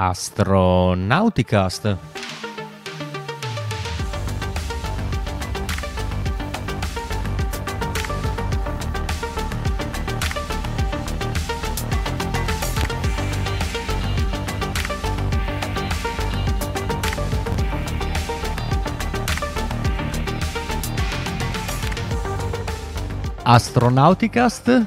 Astronauticast. Astronauticast,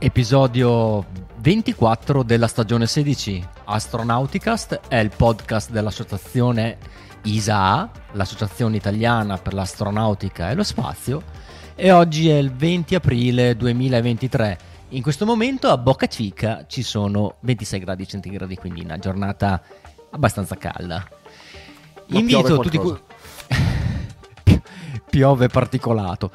episodio 24 della stagione 16. Astronauticast è il podcast dell'associazione ISAA, l'associazione italiana per l'astronautica e lo spazio, e oggi è il 20 aprile 2023. In questo momento a Boca Chica ci sono 26 gradi centigradi, quindi una giornata abbastanza calda. Ma Invito piove tutti qualcosa. piove particolato.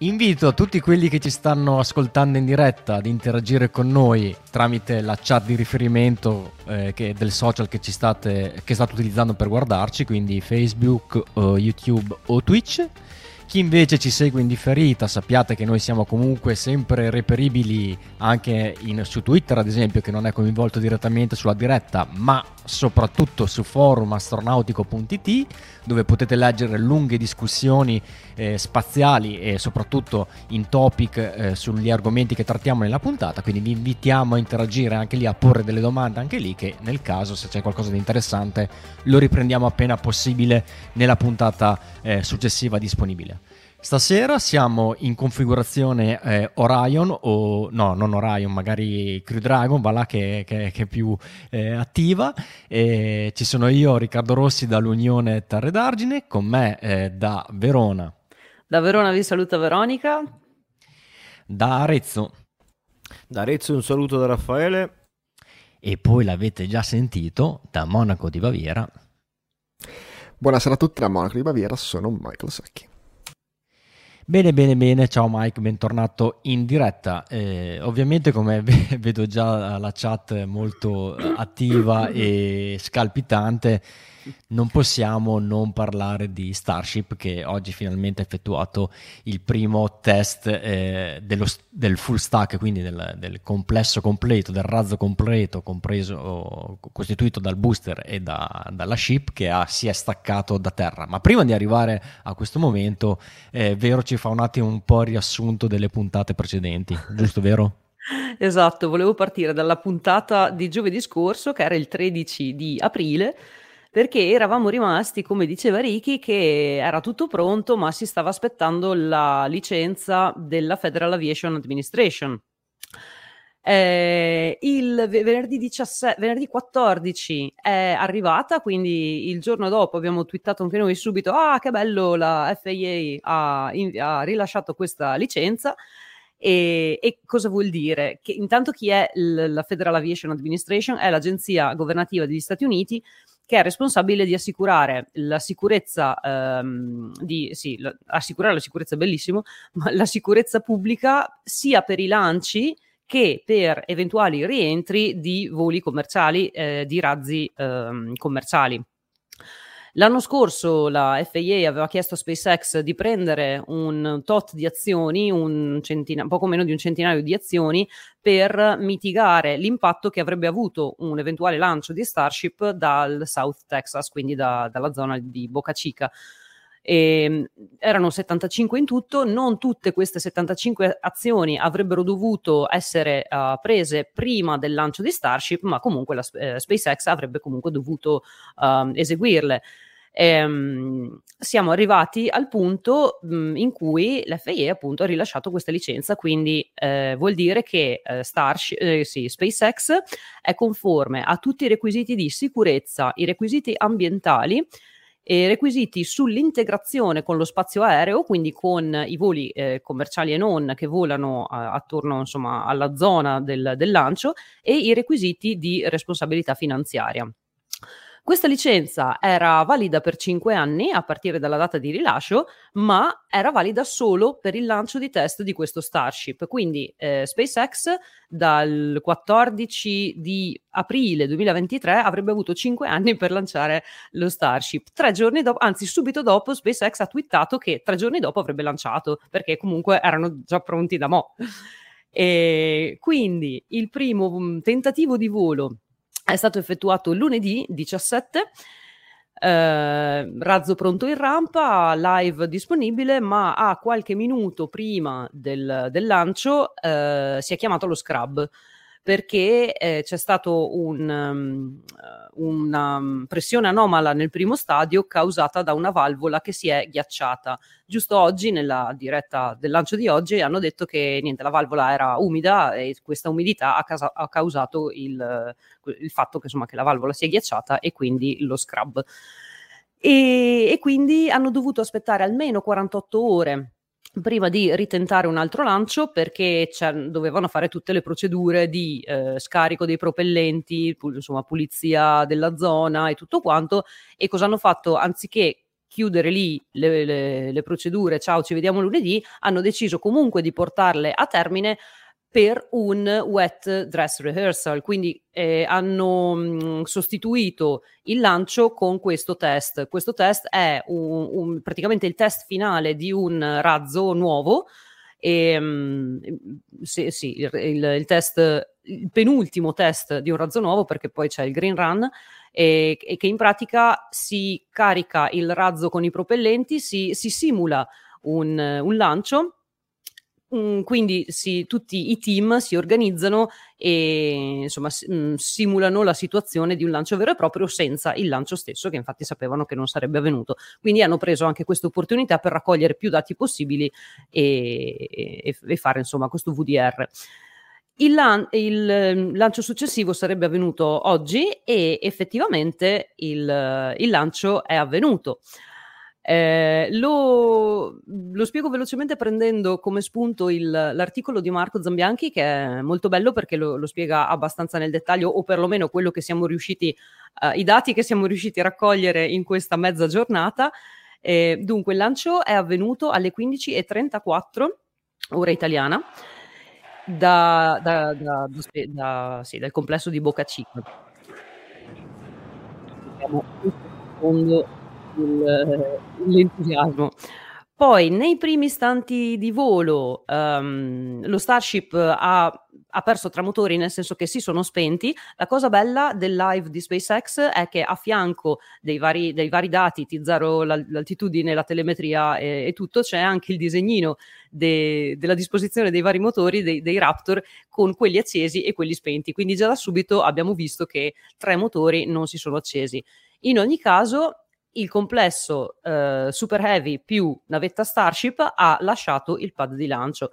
Invito tutti quelli che ci stanno ascoltando in diretta ad interagire con noi tramite la chat di riferimento eh, che- del social che, ci state, che state utilizzando per guardarci, quindi Facebook, o YouTube o Twitch. Chi invece ci segue in differita, sappiate che noi siamo comunque sempre reperibili anche in- su Twitter, ad esempio, che non è coinvolto direttamente sulla diretta, ma soprattutto su forum astronautico.it, dove potete leggere lunghe discussioni eh, spaziali e soprattutto in topic eh, sugli argomenti che trattiamo nella puntata. Quindi vi invitiamo a interagire anche lì, a porre delle domande anche lì, che nel caso, se c'è qualcosa di interessante, lo riprendiamo appena possibile nella puntata eh, successiva disponibile. Stasera siamo in configurazione eh, Orion o no, non Orion, magari Crew Dragon, va là che, che- che è più eh, attiva. E ci sono io, Riccardo Rossi dall'Unione Terre d'Argine, con me eh, da Verona, Da Verona vi saluta Veronica. da Arezzo Da Arezzo un saluto da Raffaele. e poi l'avete già sentito da Monaco di Baviera. Buonasera a tutti da Monaco di Baviera, sono Michael Secchi. Bene, bene, bene, ciao Mike, bentornato in diretta. Eh, ovviamente come ve- vedo già la chat molto eh, attiva e scalpitante, non possiamo non parlare di Starship che oggi finalmente ha effettuato il primo test eh, dello del full stack, quindi del, del complesso completo, del razzo completo, compreso, costituito dal booster e da- dalla ship che ha- si è staccato da terra. Ma prima di arrivare a questo momento, eh, Vero ci fa un attimo un po' il riassunto delle puntate precedenti, giusto Vero? Esatto, volevo partire dalla puntata di giovedì scorso, che era il 13 di aprile, perché eravamo rimasti, come diceva Ricky, che era tutto pronto, ma si stava aspettando la licenza della Federal Aviation Administration. Eh, il ve- venerdì, 17, venerdì 14 è arrivata, quindi il giorno dopo abbiamo twittato anche noi subito: Ah, che bello! La FAA ha, in- ha rilasciato questa licenza. E, e cosa vuol dire? Che intanto chi è l- la Federal Aviation Administration è l'agenzia governativa degli Stati Uniti che è responsabile di assicurare la sicurezza, ehm, di, sì, la- assicurare la sicurezza è bellissimo, ma la sicurezza pubblica sia per i lanci che per eventuali rientri di voli commerciali, eh, di razzi ehm, commerciali. L'anno scorso la FAA aveva chiesto a SpaceX di prendere un tot di azioni, un centina- poco meno di un centinaio di azioni, per mitigare l'impatto che avrebbe avuto un eventuale lancio di Starship dal South Texas, quindi da- dalla zona di Boca Chica. E, erano 75 in tutto, non tutte queste 75 azioni avrebbero dovuto essere eh, prese prima del lancio di Starship, ma comunque la eh, SpaceX avrebbe comunque dovuto ehm, eseguirle. Ehm, siamo arrivati al punto mh, in cui l'FAA appunto ha rilasciato questa licenza, quindi eh, vuol dire che eh, Starship, eh, sì, SpaceX è conforme a tutti i requisiti di sicurezza, i requisiti ambientali e requisiti sull'integrazione con lo spazio aereo, quindi con i voli eh, commerciali e non che volano eh, attorno insomma, alla zona del, del lancio e i requisiti di responsabilità finanziaria. Questa licenza era valida per 5 anni a partire dalla data di rilascio, ma era valida solo per il lancio di test di questo Starship. Quindi eh, SpaceX dal 14 di aprile 2023 avrebbe avuto 5 anni per lanciare lo Starship. Tre giorni dopo, anzi subito dopo, SpaceX ha twittato che tre giorni dopo avrebbe lanciato, perché comunque erano già pronti da mo'. E quindi il primo mm, tentativo di volo è stato effettuato lunedì 17 eh, razzo pronto in rampa, live disponibile, ma a qualche minuto prima del, del lancio eh, si è chiamato lo scrub perché eh, c'è stata un, um, una pressione anomala nel primo stadio causata da una valvola che si è ghiacciata. Giusto oggi, nella diretta del lancio di oggi, hanno detto che niente, la valvola era umida e questa umidità ha, casa- ha causato il, il fatto che, insomma, che la valvola si è ghiacciata e quindi lo scrub. E, e quindi hanno dovuto aspettare almeno 48 ore prima di ritentare un altro lancio perché dovevano fare tutte le procedure di eh, scarico dei propellenti, pu- insomma pulizia della zona e tutto quanto. E cosa hanno fatto? Anziché chiudere lì le, le, le procedure, ciao ci vediamo lunedì, hanno deciso comunque di portarle a termine per un wet dress rehearsal, quindi eh, hanno mh, mm, sostituito il lancio con questo test. Questo test è un, un, praticamente il test finale di un razzo nuovo. E, mh, sì, sì il, il, il, test, il penultimo test di un razzo nuovo, perché poi c'è il Green Run, e, e che in pratica si carica il razzo con i propellenti, si, si simula un, un lancio Mm, quindi si, tutti i team si organizzano e insomma mm, simulano la situazione di un lancio vero e proprio senza il lancio stesso, che infatti sapevano che non sarebbe avvenuto. Quindi hanno preso anche questa opportunità per raccogliere più dati possibili e, e, e fare insomma questo VDR. Il, lan- il, ehm, lancio successivo sarebbe avvenuto oggi e effettivamente il, il lancio è avvenuto. Eh, lo, lo, spiego velocemente prendendo come spunto il, l'articolo di Marco Zambianchi, che è molto bello perché lo, lo, spiega abbastanza nel dettaglio, o perlomeno quello che siamo riusciti, uh, i dati che siamo riusciti a raccogliere in questa mezza giornata. Eh, dunque, il lancio è avvenuto alle 15.34, ora italiana, da, da, da, sì, dal complesso di Boca Chica. Un secondo il, l'entusiasmo. Poi, nei primi istanti di volo, um, lo Starship ha, ha, perso tre motori, nel senso che si sono spenti. La cosa bella del live di SpaceX è che a fianco dei vari, dei vari dati, T0, l'altitudine, la telemetria e, e, tutto, c'è anche il disegnino de, della disposizione dei vari motori, dei, dei Raptor, con quelli accesi e quelli spenti. Quindi già da subito abbiamo visto che tre motori non si sono accesi. In ogni caso, il complesso eh, Super Heavy più navetta Starship ha lasciato il pad di lancio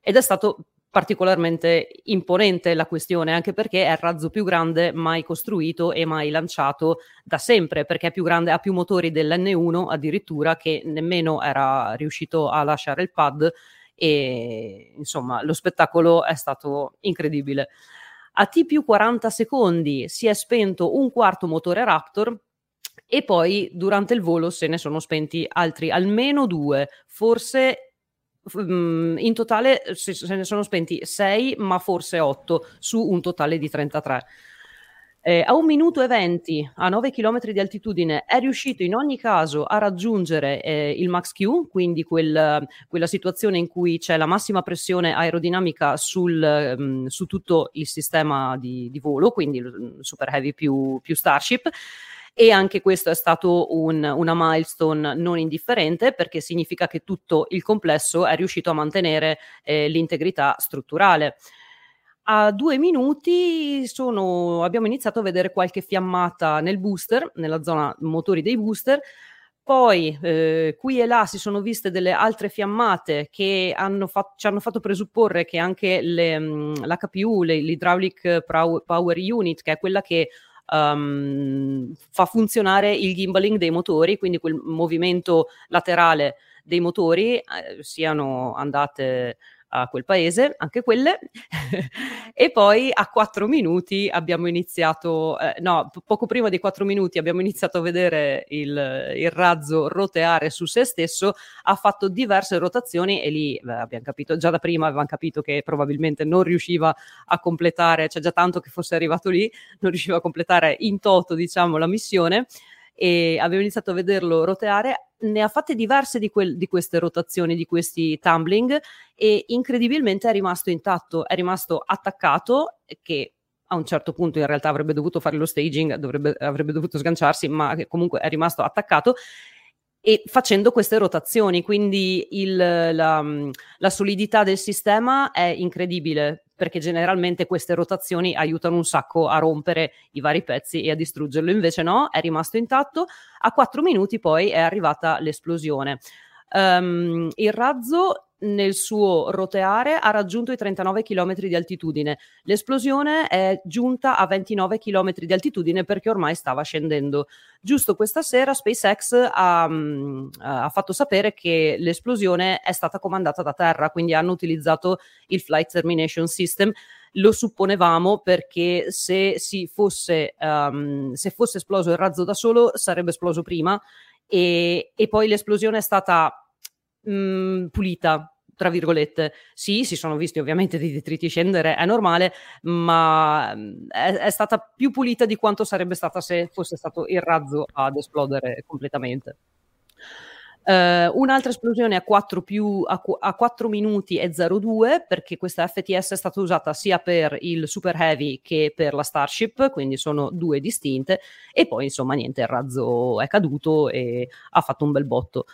ed è stato particolarmente imponente la questione, anche perché è il razzo più grande mai costruito e mai lanciato da sempre, perché è più grande, ha più motori dell'N1 addirittura, che nemmeno era riuscito a lasciare il pad e insomma lo spettacolo è stato incredibile. A T più 40 secondi si è spento un quarto motore Raptor e poi durante il volo se ne sono spenti altri almeno due, forse mm, in totale se, ne sono spenti sei, ma forse otto su un totale di 33. Eh, a un minuto e 20 a 9 km di altitudine è riuscito in ogni caso a raggiungere eh, il max Q, quindi quel, quella situazione in cui c'è la massima pressione aerodinamica sul, um, su tutto il sistema di, di volo, quindi Super Heavy più, più Starship e anche questo è stato un, una milestone non indifferente perché significa che tutto il complesso è riuscito a mantenere eh, l'integrità strutturale. A due minuti sono, abbiamo iniziato a vedere qualche fiammata nel booster, nella zona motori dei booster, poi eh, qui e là si sono viste delle altre fiammate che hanno fa- ci hanno fatto presupporre che anche le, mm, l'HPU, le, l'Hydraulic Power Unit, che è quella che um, fa funzionare il gimbaling dei motori, quindi quel movimento laterale dei motori eh, siano andate a quel paese, anche quelle, e poi a quattro minuti abbiamo iniziato, eh, no, poco prima di quattro minuti abbiamo iniziato a vedere il, il, razzo roteare su se stesso, ha fatto diverse rotazioni e lì beh, abbiamo capito, già da prima avevamo capito che probabilmente non riusciva a completare, cioè già tanto che fosse arrivato lì, non riusciva a completare in toto, diciamo, la missione e avevo iniziato a vederlo roteare, ne ha fatte diverse di, quel, di queste rotazioni, di questi tumbling e incredibilmente è rimasto intatto, è rimasto attaccato che a un certo punto in realtà avrebbe dovuto fare lo staging, dovrebbe, avrebbe dovuto sganciarsi, ma comunque è rimasto attaccato e facendo queste rotazioni, quindi il, la, la, solidità del sistema è incredibile perché generalmente queste rotazioni aiutano un sacco a rompere i vari pezzi e a distruggerlo, invece no, è rimasto intatto, a 4 minuti poi è arrivata l'esplosione. Um, il razzo nel suo roteare ha raggiunto i 39 km di altitudine. L'esplosione è giunta a 29 km di altitudine perché ormai stava scendendo. Giusto questa sera SpaceX ha, mm, ha, fatto sapere che l'esplosione è stata comandata da terra, quindi hanno utilizzato il Flight Termination System. Lo supponevamo perché se, fosse, um, se fosse esploso il razzo da solo sarebbe esploso prima e, e poi l'esplosione è stata mh, mhmm, pulita, tra virgolette. Sì, si sono visti ovviamente dei detriti scendere, è normale, ma mhmm, è, è, stata più pulita di quanto sarebbe stata se fosse stato il razzo ad esplodere completamente. Uh, un'altra esplosione a 4, più, a, a 4 minuti e 02 perché questa FTS è stata usata sia per il Super Heavy che per la Starship, quindi sono due distinte e poi insomma niente, il razzo è caduto e ha fatto un bel botto.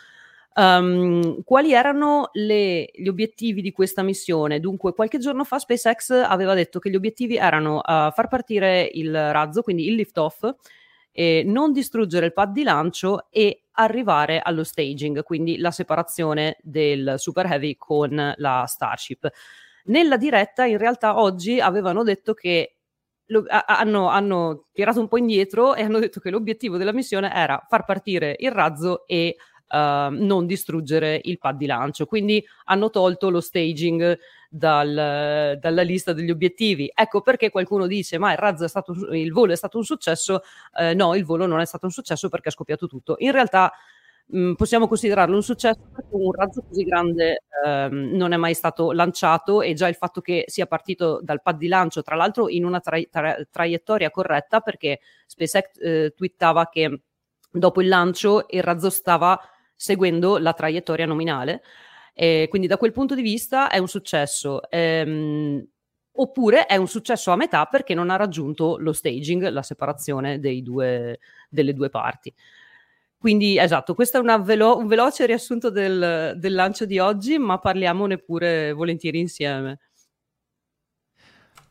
Um, quali erano le, gli obiettivi di questa missione? Dunque, qualche giorno fa SpaceX aveva detto che gli obiettivi erano uh, far partire il razzo, quindi il lift-off, e non distruggere il pad di lancio e arrivare allo staging, quindi la separazione del Super Heavy con la Starship. Nella diretta, in realtà, oggi avevano detto che lo, a, hanno, hanno tirato un po' indietro e hanno detto che l'obiettivo della missione era far partire il razzo e uh, non distruggere il pad di lancio. Quindi hanno tolto lo staging dal, dalla lista degli obiettivi. Ecco perché qualcuno dice: Ma il razzo è stato il volo è stato un successo. Uh, no, il volo non è stato un successo perché è scoppiato tutto. In realtà. Mh, possiamo considerarlo un successo perché un razzo così grande ehm, non è mai stato lanciato e già il fatto che sia partito dal pad di lancio, tra l'altro in una tra- tra- traiettoria corretta, perché SpaceX eh, twittava che dopo il lancio il razzo stava seguendo la traiettoria nominale. E quindi da quel punto di vista è un successo. Ehm, oppure è un successo a metà perché non ha raggiunto lo staging, la separazione due, delle due parti. Quindi esatto, questo è velo- un veloce riassunto del, del lancio di oggi, ma parliamone pure volentieri insieme.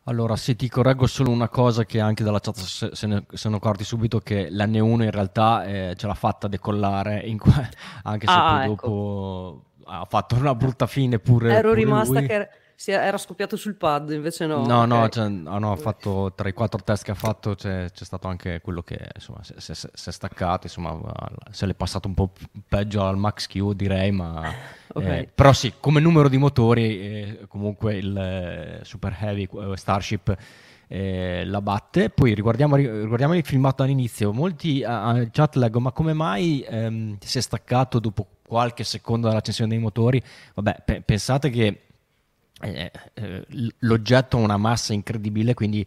Allora, se ti correggo solo una cosa che anche dalla chat se, se ne sono accorti subito che l'N1 in realtà eh, ce l'ha fatta decollare, que- anche se ah, poi ecco. dopo ha fatto una brutta fine pure Ero pure rimasta lui. che era scoppiato sul pad, invece no. No, okay. no, cioè, no, ha fatto tra i quattro test che ha fatto c'è, c'è stato anche quello che insomma si, si, si, è staccato, insomma se l'è passato un po' peggio al Max Q direi, ma okay. eh, però sì, come numero di motori eh, comunque il eh, Super Heavy eh, Starship eh, la batte. Poi riguardiamo, riguardiamo, il filmato all'inizio, molti uh, chat leggo ma come mai ehm, si è staccato dopo qualche secondo dall'accensione dei motori? Vabbè, pe- pensate che eh, eh, l'oggetto ha una massa incredibile, quindi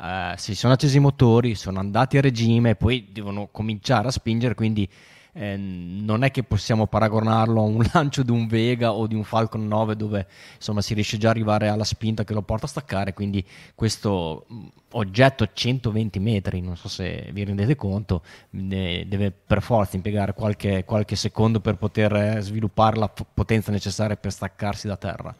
eh, si sono accesi i motori, sono andati a regime, poi devono cominciare a spingere, quindi eh, non è che possiamo paragonarlo a un lancio di un Vega o di un Falcon 9 dove insomma si riesce già ad arrivare alla spinta che lo porta a staccare, quindi questo mm, oggetto a 120 metri, non so se vi rendete conto, deve per forza impiegare qualche, qualche secondo per poter sviluppare la potenza necessaria per staccarsi da terra.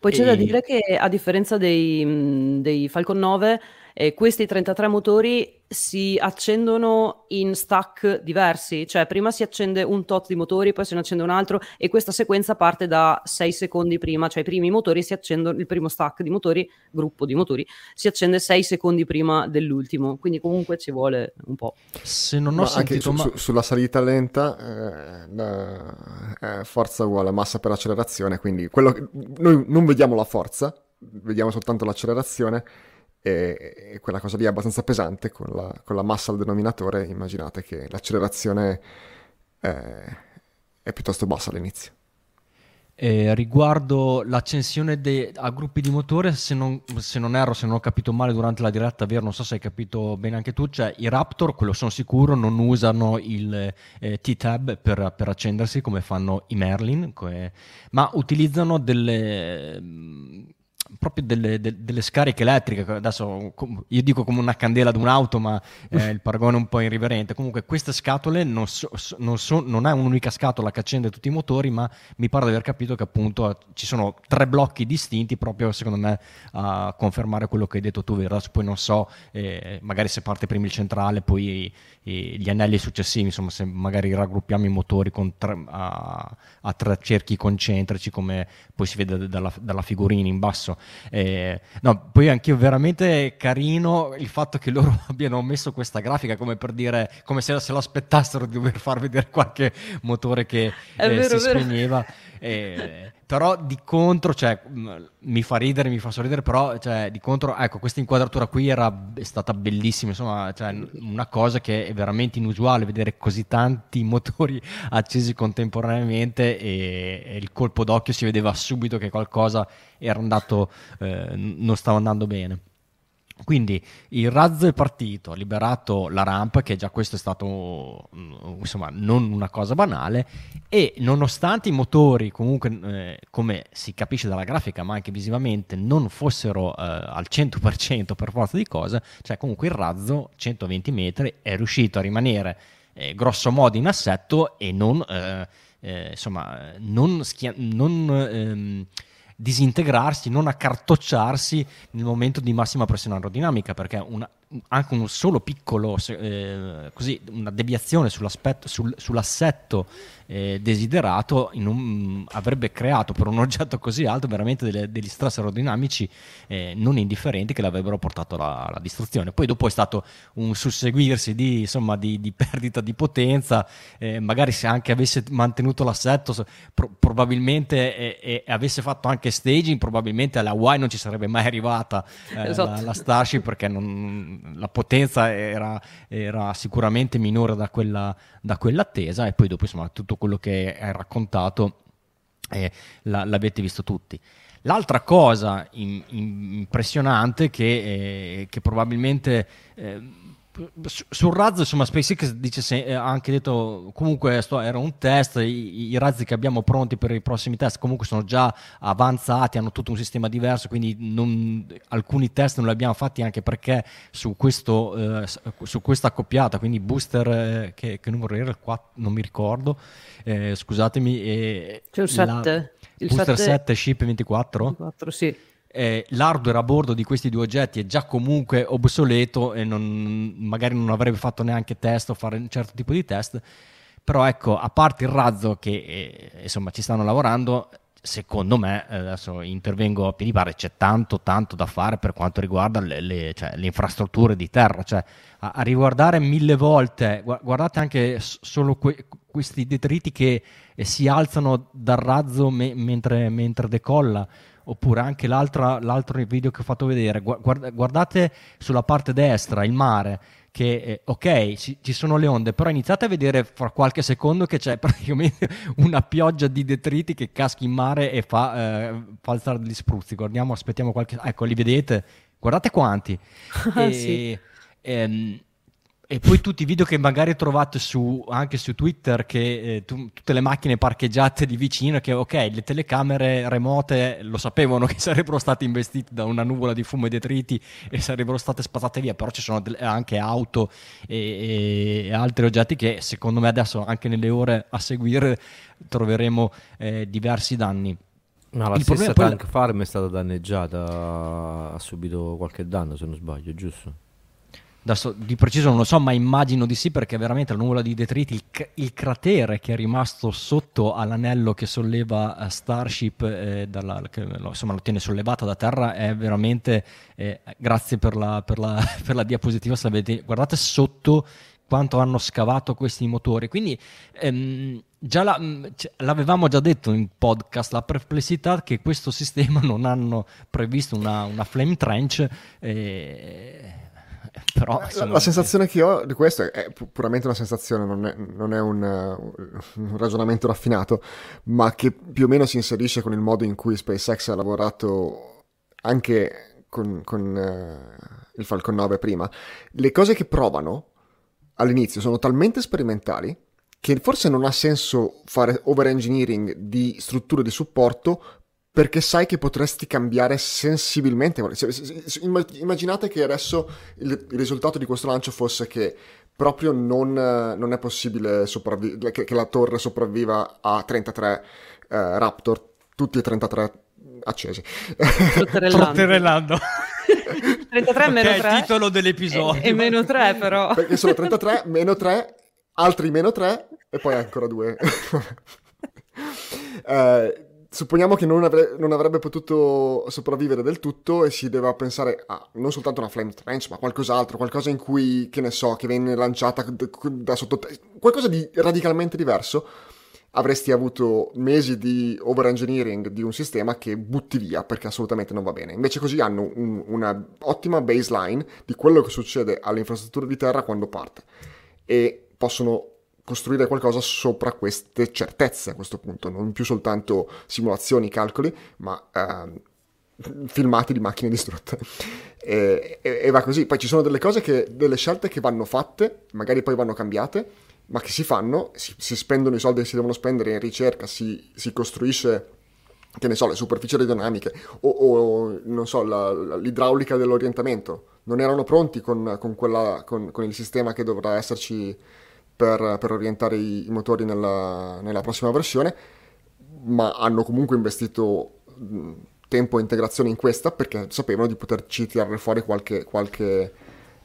Poi c'è da dire che a differenza dei, mhmm, dei Falcon 9, eh, questi 33 motori si accendono in stack diversi, cioè prima si accende un tot di motori, poi se ne accende un altro e questa sequenza parte da 6 secondi prima, cioè i primi motori si accendono, il primo stack di motori, gruppo di motori, si accende 6 secondi prima dell'ultimo, quindi comunque ci vuole un po'. Se non ho ma sentito... Anche su, su, sulla salita lenta eh, la, eh, forza uguale massa per accelerazione, quindi quello, noi non vediamo la forza, vediamo soltanto l'accelerazione e, e, quella cosa lì è abbastanza pesante con la, con la, massa al denominatore, immaginate che l'accelerazione è, è piuttosto bassa all'inizio. Eh, riguardo l'accensione de- a gruppi di motore, se non, se non, erro, se non ho capito male durante la diretta, vero, non so se hai capito bene anche tu, cioè i Raptor, quello sono sicuro, non usano il eh, T-Tab per, per, accendersi come fanno i Merlin, que- ma utilizzano delle proprio delle, de, delle, scariche elettriche. Adesso io dico come una candela ad un'auto, ma eh, il paragone è un po' irriverente. Comunque, queste scatole non, so, non, so, non è un'unica scatola che accende tutti i motori, ma mi pare di aver capito che appunto ci sono tre blocchi distinti, proprio secondo me a confermare quello che hai detto tu. Adesso poi non so, eh, magari se parte prima il centrale, poi gli anelli successivi, insomma, se magari raggruppiamo i motori tre, a, a, tre cerchi concentrici, come poi si vede dalla, dalla figurina in basso. Eh, no, poi anche veramente carino il fatto che loro abbiano messo questa grafica come per dire, come se, se lo aspettassero di dover far vedere qualche motore che eh, vero, si spegneva. Eh, però di contro, cioè, mi fa ridere, mi fa sorridere, però cioè, di contro, ecco, questa inquadratura qui era, è stata bellissima, insomma, cioè, una cosa che è veramente inusuale, vedere così tanti motori accesi contemporaneamente e, e il colpo d'occhio si vedeva subito che qualcosa era andato, eh, non stava andando bene. Quindi il razzo è partito, ha liberato la rampa, che già questo è stato mm, insomma non una cosa banale, e nonostante i motori comunque, eh, come si capisce dalla grafica, ma anche visivamente, non fossero eh, al 100% per forza di cosa, cioè comunque il razzo 120 metri è riuscito a rimanere eh, grosso modo in assetto e non, eh, eh, insomma, non, schia- non ehm, disintegrarsi, non accartocciarsi nel momento di massima pressione aerodinamica, perché una, anche un solo piccolo, eh, così, una deviazione sul, sull'assetto eh, desiderato un, avrebbe creato per un oggetto così alto veramente delle, degli stress aerodinamici eh, non indifferenti che l'avrebbero portato alla, alla, distruzione. Poi dopo è stato un susseguirsi di, insomma, di, di perdita di potenza, eh, magari se anche avesse mantenuto l'assetto pro, probabilmente e, e, avesse fatto anche staging, probabilmente alla Hawaii non ci sarebbe mai arrivata eh, esatto. la, la Starship perché non, la potenza era, era, sicuramente minore da quella, da quella attesa e poi dopo insomma tutto quello che hai raccontato eh, l'avete visto tutti. L'altra cosa in, in, impressionante che, eh, che probabilmente eh, sul razzo, insomma, SpaceX dice se, eh, ha anche detto comunque sto, era un test, i, i, razzi che abbiamo pronti per i prossimi test comunque sono già avanzati, hanno tutto un sistema diverso, quindi non, alcuni test non li abbiamo fatti anche perché su, questo, eh, su questa accoppiata, quindi booster, eh, che, che, numero era? 4, non mi ricordo, eh, scusatemi. C'è un 7. Il booster 7, 7 Ship 24? 24, sì eh, l'hardware a bordo di questi due oggetti è già comunque obsoleto e non, magari non avrebbe fatto neanche test o fare un certo tipo di test. Però ecco, a parte il razzo che eh, insomma ci stanno lavorando, secondo me, eh, adesso intervengo a piedi pari, c'è tanto tanto da fare per quanto riguarda le, le, cioè, le infrastrutture di terra, cioè a, a, riguardare mille volte, guardate anche solo que, questi detriti che eh, si alzano dal razzo me, mentre, mentre decolla oppure anche l'altro video che ho fatto vedere, guardate sulla parte destra il mare, che eh, ok, ci, ci, sono le onde, però iniziate a vedere fra qualche secondo che c'è praticamente una pioggia di detriti che casca in mare e fa, eh, fa alzare degli spruzzi. Guardiamo, aspettiamo qualche... Ecco, li vedete? Guardate quanti. e, sì. ehm, e poi tutti i video che magari trovate su, anche su Twitter, che eh, tu, tutte le macchine parcheggiate di vicino, che ok, le telecamere remote lo sapevano che sarebbero state investite da una nuvola di fumo e detriti e sarebbero state spazzate via, però ci sono anche auto e, e, altri oggetti che secondo me adesso, anche nelle ore a seguire, troveremo eh, diversi danni. No, la Il stessa Tank poi... Farm è stata danneggiata, ha subito qualche danno se non sbaglio, giusto? Adesso di preciso non lo so, ma immagino di sì perché veramente la nuvola di detriti, il, il cratere che è rimasto sotto all'anello che solleva eh, Starship, eh, dalla, che insomma lo tiene sollevata da terra, è veramente, eh, grazie per la, per, la, per la, diapositiva, se vedete, guardate sotto quanto hanno scavato questi motori. Quindi ehm, già la, mm, l'avevamo già detto in podcast, la perplessità che questo sistema non hanno previsto una, una flame trench. Eh, però, la, la, sensazione che ho di questo è puramente una sensazione, non è, non è un, un, ragionamento raffinato, ma che più o meno si inserisce con il modo in cui SpaceX ha lavorato anche con, con uh, il Falcon 9 prima. Le cose che provano all'inizio sono talmente sperimentali che forse non ha senso fare over engineering di strutture di supporto perché sai che potresti cambiare sensibilmente. Immaginate che adesso il, risultato di questo lancio fosse che proprio non, non è possibile sopravvivere, che, che, la torre sopravviva a 33 eh, Raptor, tutti e 33 accesi. Trotterellando. 33 meno 3. È il titolo dell'episodio. E, e meno 3 però. Perché sono 33, meno 3, altri meno 3 e poi ancora 2. eh, supponiamo che non, avre- non, avrebbe potuto sopravvivere del tutto e si deve pensare a non soltanto una flame trench, ma qualcos'altro, qualcosa in cui, che ne so, che viene lanciata da sotto... qualcosa di radicalmente diverso, avresti avuto mesi di over-engineering di un sistema che butti via perché assolutamente non va bene. Invece così hanno un, una ottima baseline di quello che succede alle infrastrutture di terra quando parte e possono costruire qualcosa sopra queste certezze a questo punto, non più soltanto simulazioni, calcoli, ma eh, filmati di macchine distrutte. E, e, e, va così. Poi ci sono delle cose che, delle scelte che vanno fatte, magari poi vanno cambiate, ma che si fanno, si, si spendono i soldi che si devono spendere in ricerca, si, si costruisce che ne so, le superfici aerodinamiche o, o non so, la, l'idraulica dell'orientamento non erano pronti con, con, quella, con, con il sistema che dovrà esserci per, per orientare i, i motori nella, nella, prossima versione, ma hanno comunque investito tempo e integrazione in questa perché sapevano di poterci tirare fuori qualche, qualche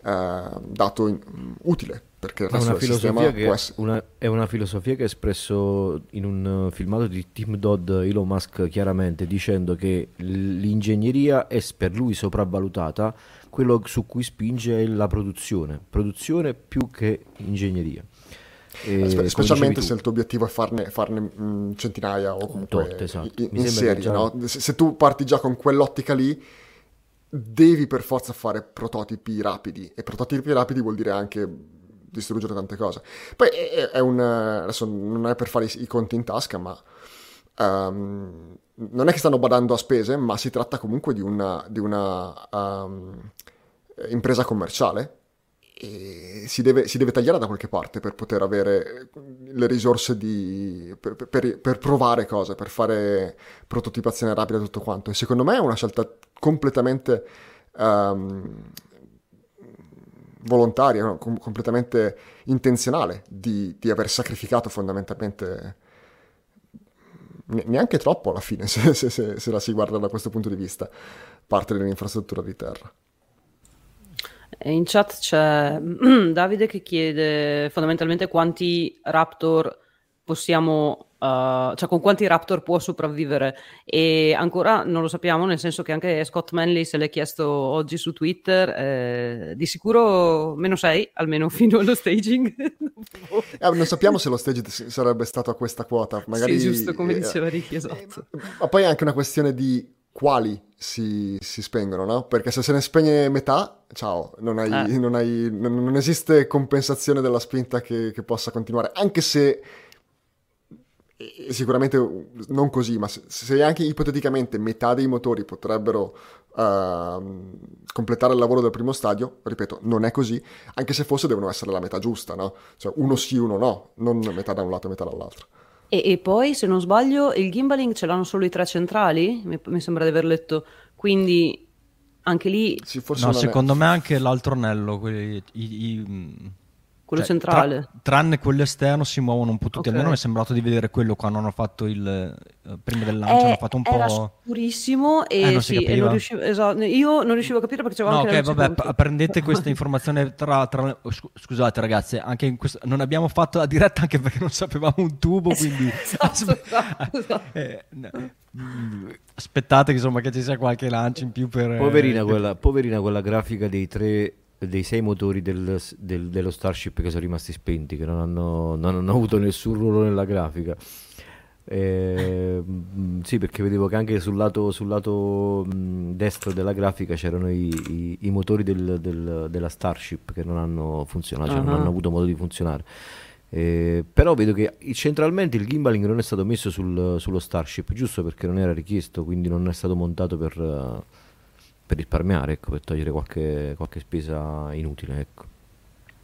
eh, dato in, utile. Perché il resto del che, essere... una, è una filosofia che ha espresso in un filmato di Tim Dodd Elon Musk chiaramente dicendo che l'ingegneria è per lui sopravvalutata quello su cui spinge è la produzione produzione più che ingegneria e, Spe- specialmente se il tuo obiettivo è farne, farne mh, centinaia o comunque Tot, esatto. in, in serie. Già... No? Se, se, tu parti già con quell'ottica lì, devi per forza fare prototipi rapidi. E prototipi rapidi vuol dire anche distruggere tante cose. Poi è, è un... adesso non è per fare i, i conti in tasca, ma... Um, non è che stanno badando a spese, ma si tratta comunque di una, di una um, impresa commerciale si deve, si deve, tagliare da qualche parte per poter avere le risorse di, per, per, per, provare cose, per fare prototipazione rapida e tutto quanto. E secondo me è una scelta completamente um, volontaria? Com- completamente intenzionale di, di, aver sacrificato fondamentalmente neanche troppo alla fine, se, se, se, se la si guarda da questo punto di vista, parte dell'infrastruttura di terra. In chat c'è Davide che chiede fondamentalmente quanti Raptor possiamo, uh, cioè con quanti Raptor può sopravvivere e ancora non lo sappiamo, nel senso che anche Scott Manley se l'è chiesto oggi su Twitter, eh, di sicuro meno 6, almeno fino allo staging. eh, non sappiamo se lo staging sarebbe stato a questa quota, magari... Sì, giusto come eh, diceva Ricky, esatto. Ma poi è anche una questione di quali si, si, spengono, no? Perché se se ne spegne metà, ciao, non, hai, eh. non, hai, non, non esiste compensazione della spinta che, che, possa continuare, anche se sicuramente non così, ma se, se, anche ipoteticamente metà dei motori potrebbero uh, completare il lavoro del primo stadio, ripeto, non è così, anche se fosse devono essere la metà giusta, no? Cioè uno sì, uno no, non metà da un lato e metà dall'altro. E, e, poi, se non sbaglio, il gimbaling ce l'hanno solo i tre centrali, mi, mi sembra di aver letto, quindi anche lì... Sì, no, secondo me anche l'altro anello, quelli, i, i, quello cioè, centrale. Tra, tranne quello esterno si muovono un po' tutti. Okay. Almeno mi è sembrato di vedere quello quando hanno fatto il. Eh, prima del lancio, è, hanno fatto un era po'. scurissimo e, eh, non sì, e non riuscivo, esatto, io non riuscivo a capire perché c'era no, anche ok, vabbè, p- prendete questa informazione tra, tra, Scusate, ragazze, anche in questo, non abbiamo fatto la diretta anche perché non sapevamo un tubo. Quindi. esatto, esatto, esatto. eh, no. Aspettate insomma, che ci sia qualche lancio in più per. Poverina, eh, quella, poverina quella grafica dei tre dei sei motori del, del, dello Starship che sono rimasti spenti, che non hanno, non hanno avuto nessun ruolo nella grafica. Eh, sì, perché vedevo che anche sul lato, sul lato mh, destro della grafica c'erano i, i, i motori del, del, della Starship che non hanno funzionato, cioè uh-huh. non hanno avuto modo di funzionare. Eh, però vedo che centralmente il gimbaling non è stato messo sul, sullo Starship, giusto perché non era richiesto, quindi non è stato montato per, per risparmiare, ecco, per togliere qualche, qualche spesa inutile. Ecco.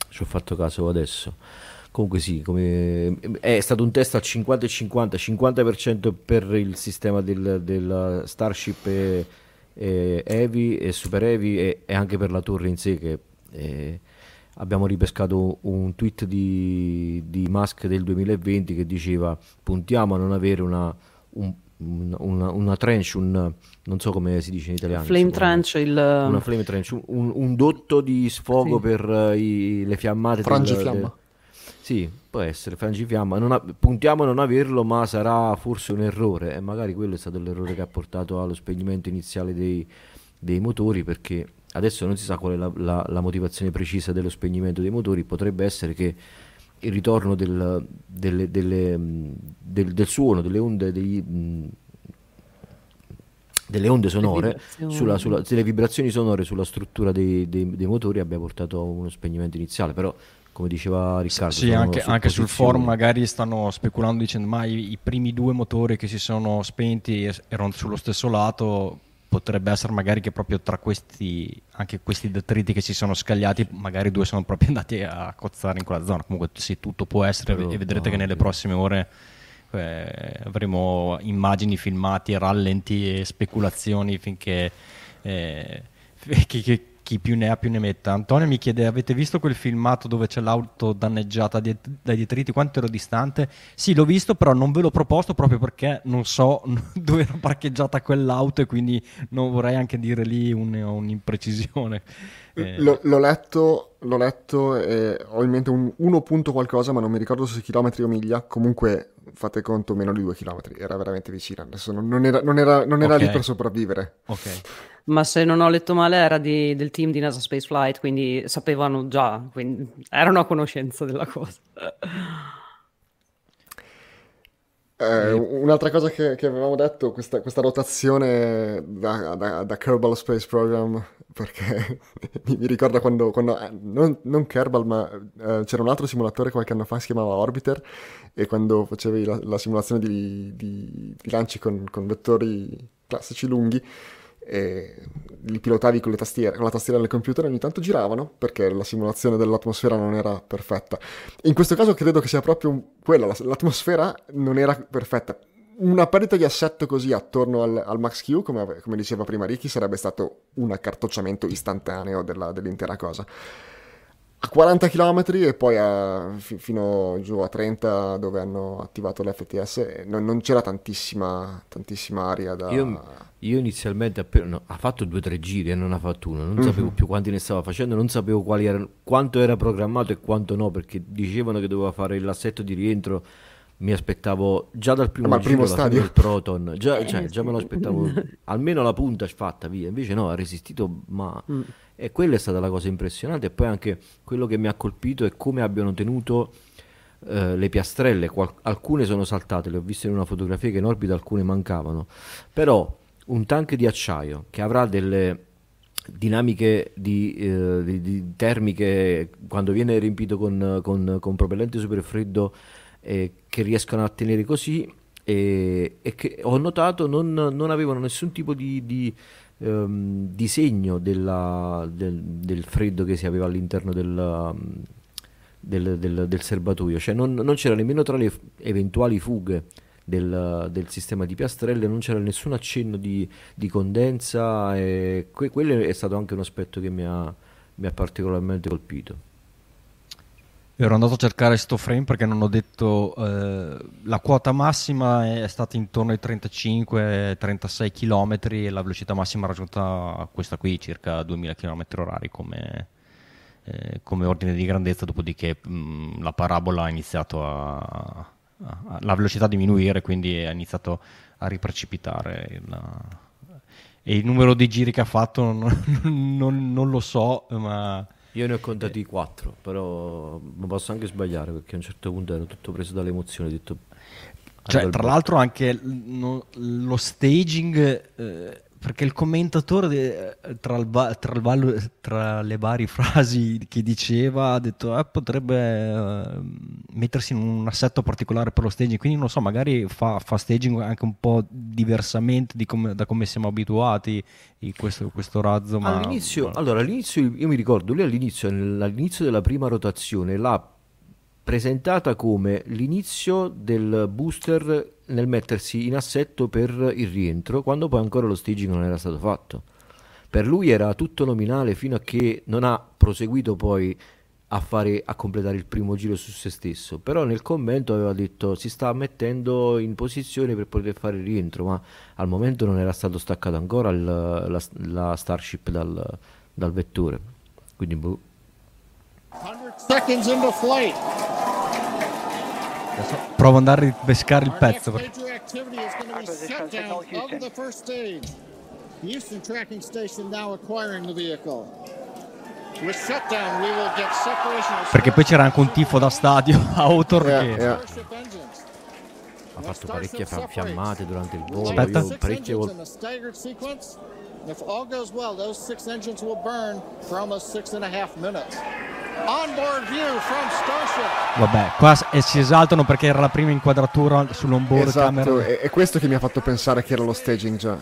Ci ho fatto caso adesso. Comunque sì, come... è stato un test al 50 50, 50% per il sistema del, del Starship e, e Heavy e Super Heavy e, e, anche per la torre in sé che eh, abbiamo ripescato un tweet di, di Musk del 2020 che diceva puntiamo a non avere una, un, una, una, trench, un, non so come si dice in italiano. Flame trench, il... Una flame trench, un, un dotto di sfogo sì. per uh, i, le fiammate. Frangifiamma. Del, sì, può essere, frangifiamma. Non ha, puntiamo a non averlo, ma sarà forse un errore. E magari quello è stato l'errore che ha portato allo spegnimento iniziale dei, dei motori, perché adesso non si sa qual è la, la, la, motivazione precisa dello spegnimento dei motori. Potrebbe essere che il ritorno del, delle, delle, del, del suono, delle onde, dei, delle onde sonore, sulla, sulla, delle vibrazioni sonore sulla struttura dei, dei, dei, motori abbia portato a uno spegnimento iniziale. Però come diceva Riccardo. Sì, anche, anche, sul forum magari stanno speculando dicendo ma i, i, primi due motori che si sono spenti erano sullo stesso lato, potrebbe essere magari che proprio tra questi, anche questi detriti che si sono scagliati, magari due sono proprio andati a cozzare in quella zona. Comunque sì, tutto può essere Però, e vedrete no, che nelle prossime ore eh, avremo immagini, filmati, rallenti e speculazioni finché... Eh, che, che, chi più ne ha più ne metta. Antonio mi chiede: avete visto quel filmato dove c'è l'auto danneggiata dai detriti? Quanto ero distante? Sì, l'ho visto, però non ve l'ho proposto proprio perché non so dove era parcheggiata quell'auto e quindi non vorrei anche dire lì un, un'imprecisione. Eh. L- l'ho letto, l'ho letto e ho in mente un 1 punto qualcosa, ma non mi ricordo se chilometri o miglia. Comunque fate conto meno di 2 chilometri, era veramente vicina. Adesso non, non era, non era, non era okay. lì per sopravvivere. Ok ma se non ho letto male era di, del team di NASA Spaceflight, quindi sapevano già, quindi erano a conoscenza della cosa. Eh, un'altra cosa che, che, avevamo detto, questa, questa rotazione da, da, da, Kerbal Space Program, perché mi, mi ricorda quando, quando eh, non, non, Kerbal, ma eh, c'era un altro simulatore qualche anno fa, si chiamava Orbiter, e quando facevi la, la simulazione di, di, di lanci con, con vettori classici lunghi, li pilotavi con, tastiere, con la tastiera del computer e ogni tanto giravano perché la simulazione dell'atmosfera non era perfetta. In questo caso credo che sia proprio un, quella, l'atmosfera non era perfetta. Una perdita di assetto così attorno al, al Max Q, come, come, diceva prima Ricky, sarebbe stato un accartocciamento istantaneo della, dell'intera cosa a 40 km e poi a, f- fino giù a 30 dove hanno attivato l'FTS non, non c'era tantissima, tantissima aria da... Io, io inizialmente appena, no, ha fatto due o tre giri e non ha fatto uno, non mm-hmm. sapevo più quanti ne stava facendo, non sapevo erano, quanto era programmato e quanto no, perché dicevano che doveva fare l'assetto di rientro mi aspettavo già dal primo, ah, primo stadio del Proton già, cioè, già me lo aspettavo almeno la punta fatta via invece no ha resistito ma mm. E quella è stata la cosa impressionante. E poi anche quello che mi ha colpito è come abbiano tenuto eh, le piastrelle. Qual- alcune sono saltate, le ho viste in una fotografia che in orbita alcune mancavano. Però un tank di acciaio che avrà delle dinamiche di, eh, di, di termiche quando viene riempito con, con, con propellente superfreddo eh, che riescono a tenere così e, e che ho notato non, non avevano nessun tipo di, di ehm, disegno della, del, del, freddo che si aveva all'interno del, del, del, del serbatoio, cioè non, non, c'era nemmeno tra le eventuali fughe del, del, sistema di piastrelle, non c'era nessun accenno di, di condensa e que, quello è stato anche un aspetto che mi ha, mi ha particolarmente colpito. Ero andato a cercare sto frame perché non ho detto eh, la quota massima è stata intorno ai 35-36 km e la velocità massima raggiunta questa qui circa 2000 km orari come, eh, come ordine di grandezza. Dopodiché mh, mm, la parabola ha iniziato a, a, la velocità a diminuire quindi ha iniziato a riprecipitare il, e il numero di giri che ha fatto non, non, non lo so ma io ne ho contati quattro, però mi posso anche sbagliare perché a un certo punto ero tutto preso dalle emozioni. Detto, cioè, tra l'altro, anche lo staging eh, perché il commentatore tra, il, tra, il, tra, le varie frasi che diceva ha detto eh, potrebbe uh, mettersi in un assetto particolare per lo staging. Quindi non so magari fa, fa staging anche un po' diversamente come, da come siamo abituati in questo, questo razzo ma, all'inizio, allora all'inizio io mi ricordo lui all'inizio, all'inizio della prima rotazione l'ha presentata come l'inizio del booster nel mettersi in assetto per il rientro, quando poi ancora lo staging non era stato fatto. Per lui era tutto nominale fino a che non ha proseguito poi a, fare, a completare il primo giro su se stesso. Però nel commento aveva detto si sta mettendo in posizione per poter fare il rientro, ma al momento non era stato staccato ancora il, la, la, Starship dal, dal vettore. Quindi boh. 100 seconds into flight. Adesso provo ad andare a ripescare il pezzo. Houston tracking station now acquiring the vehicle. Perché poi c'era anche un tifo da stadio a Autor yeah, che... Yeah. Ha fatto parecchie fiammate durante il volo. Aspetta. Io parecchie volte. If all goes well, those six engines will burn for almost six and a half minutes. Onboard view from Starship. Vabbè, qua si esaltano perché era la prima inquadratura sull'onboard esatto, camera. È, è questo che mi ha fatto pensare che era lo staging già.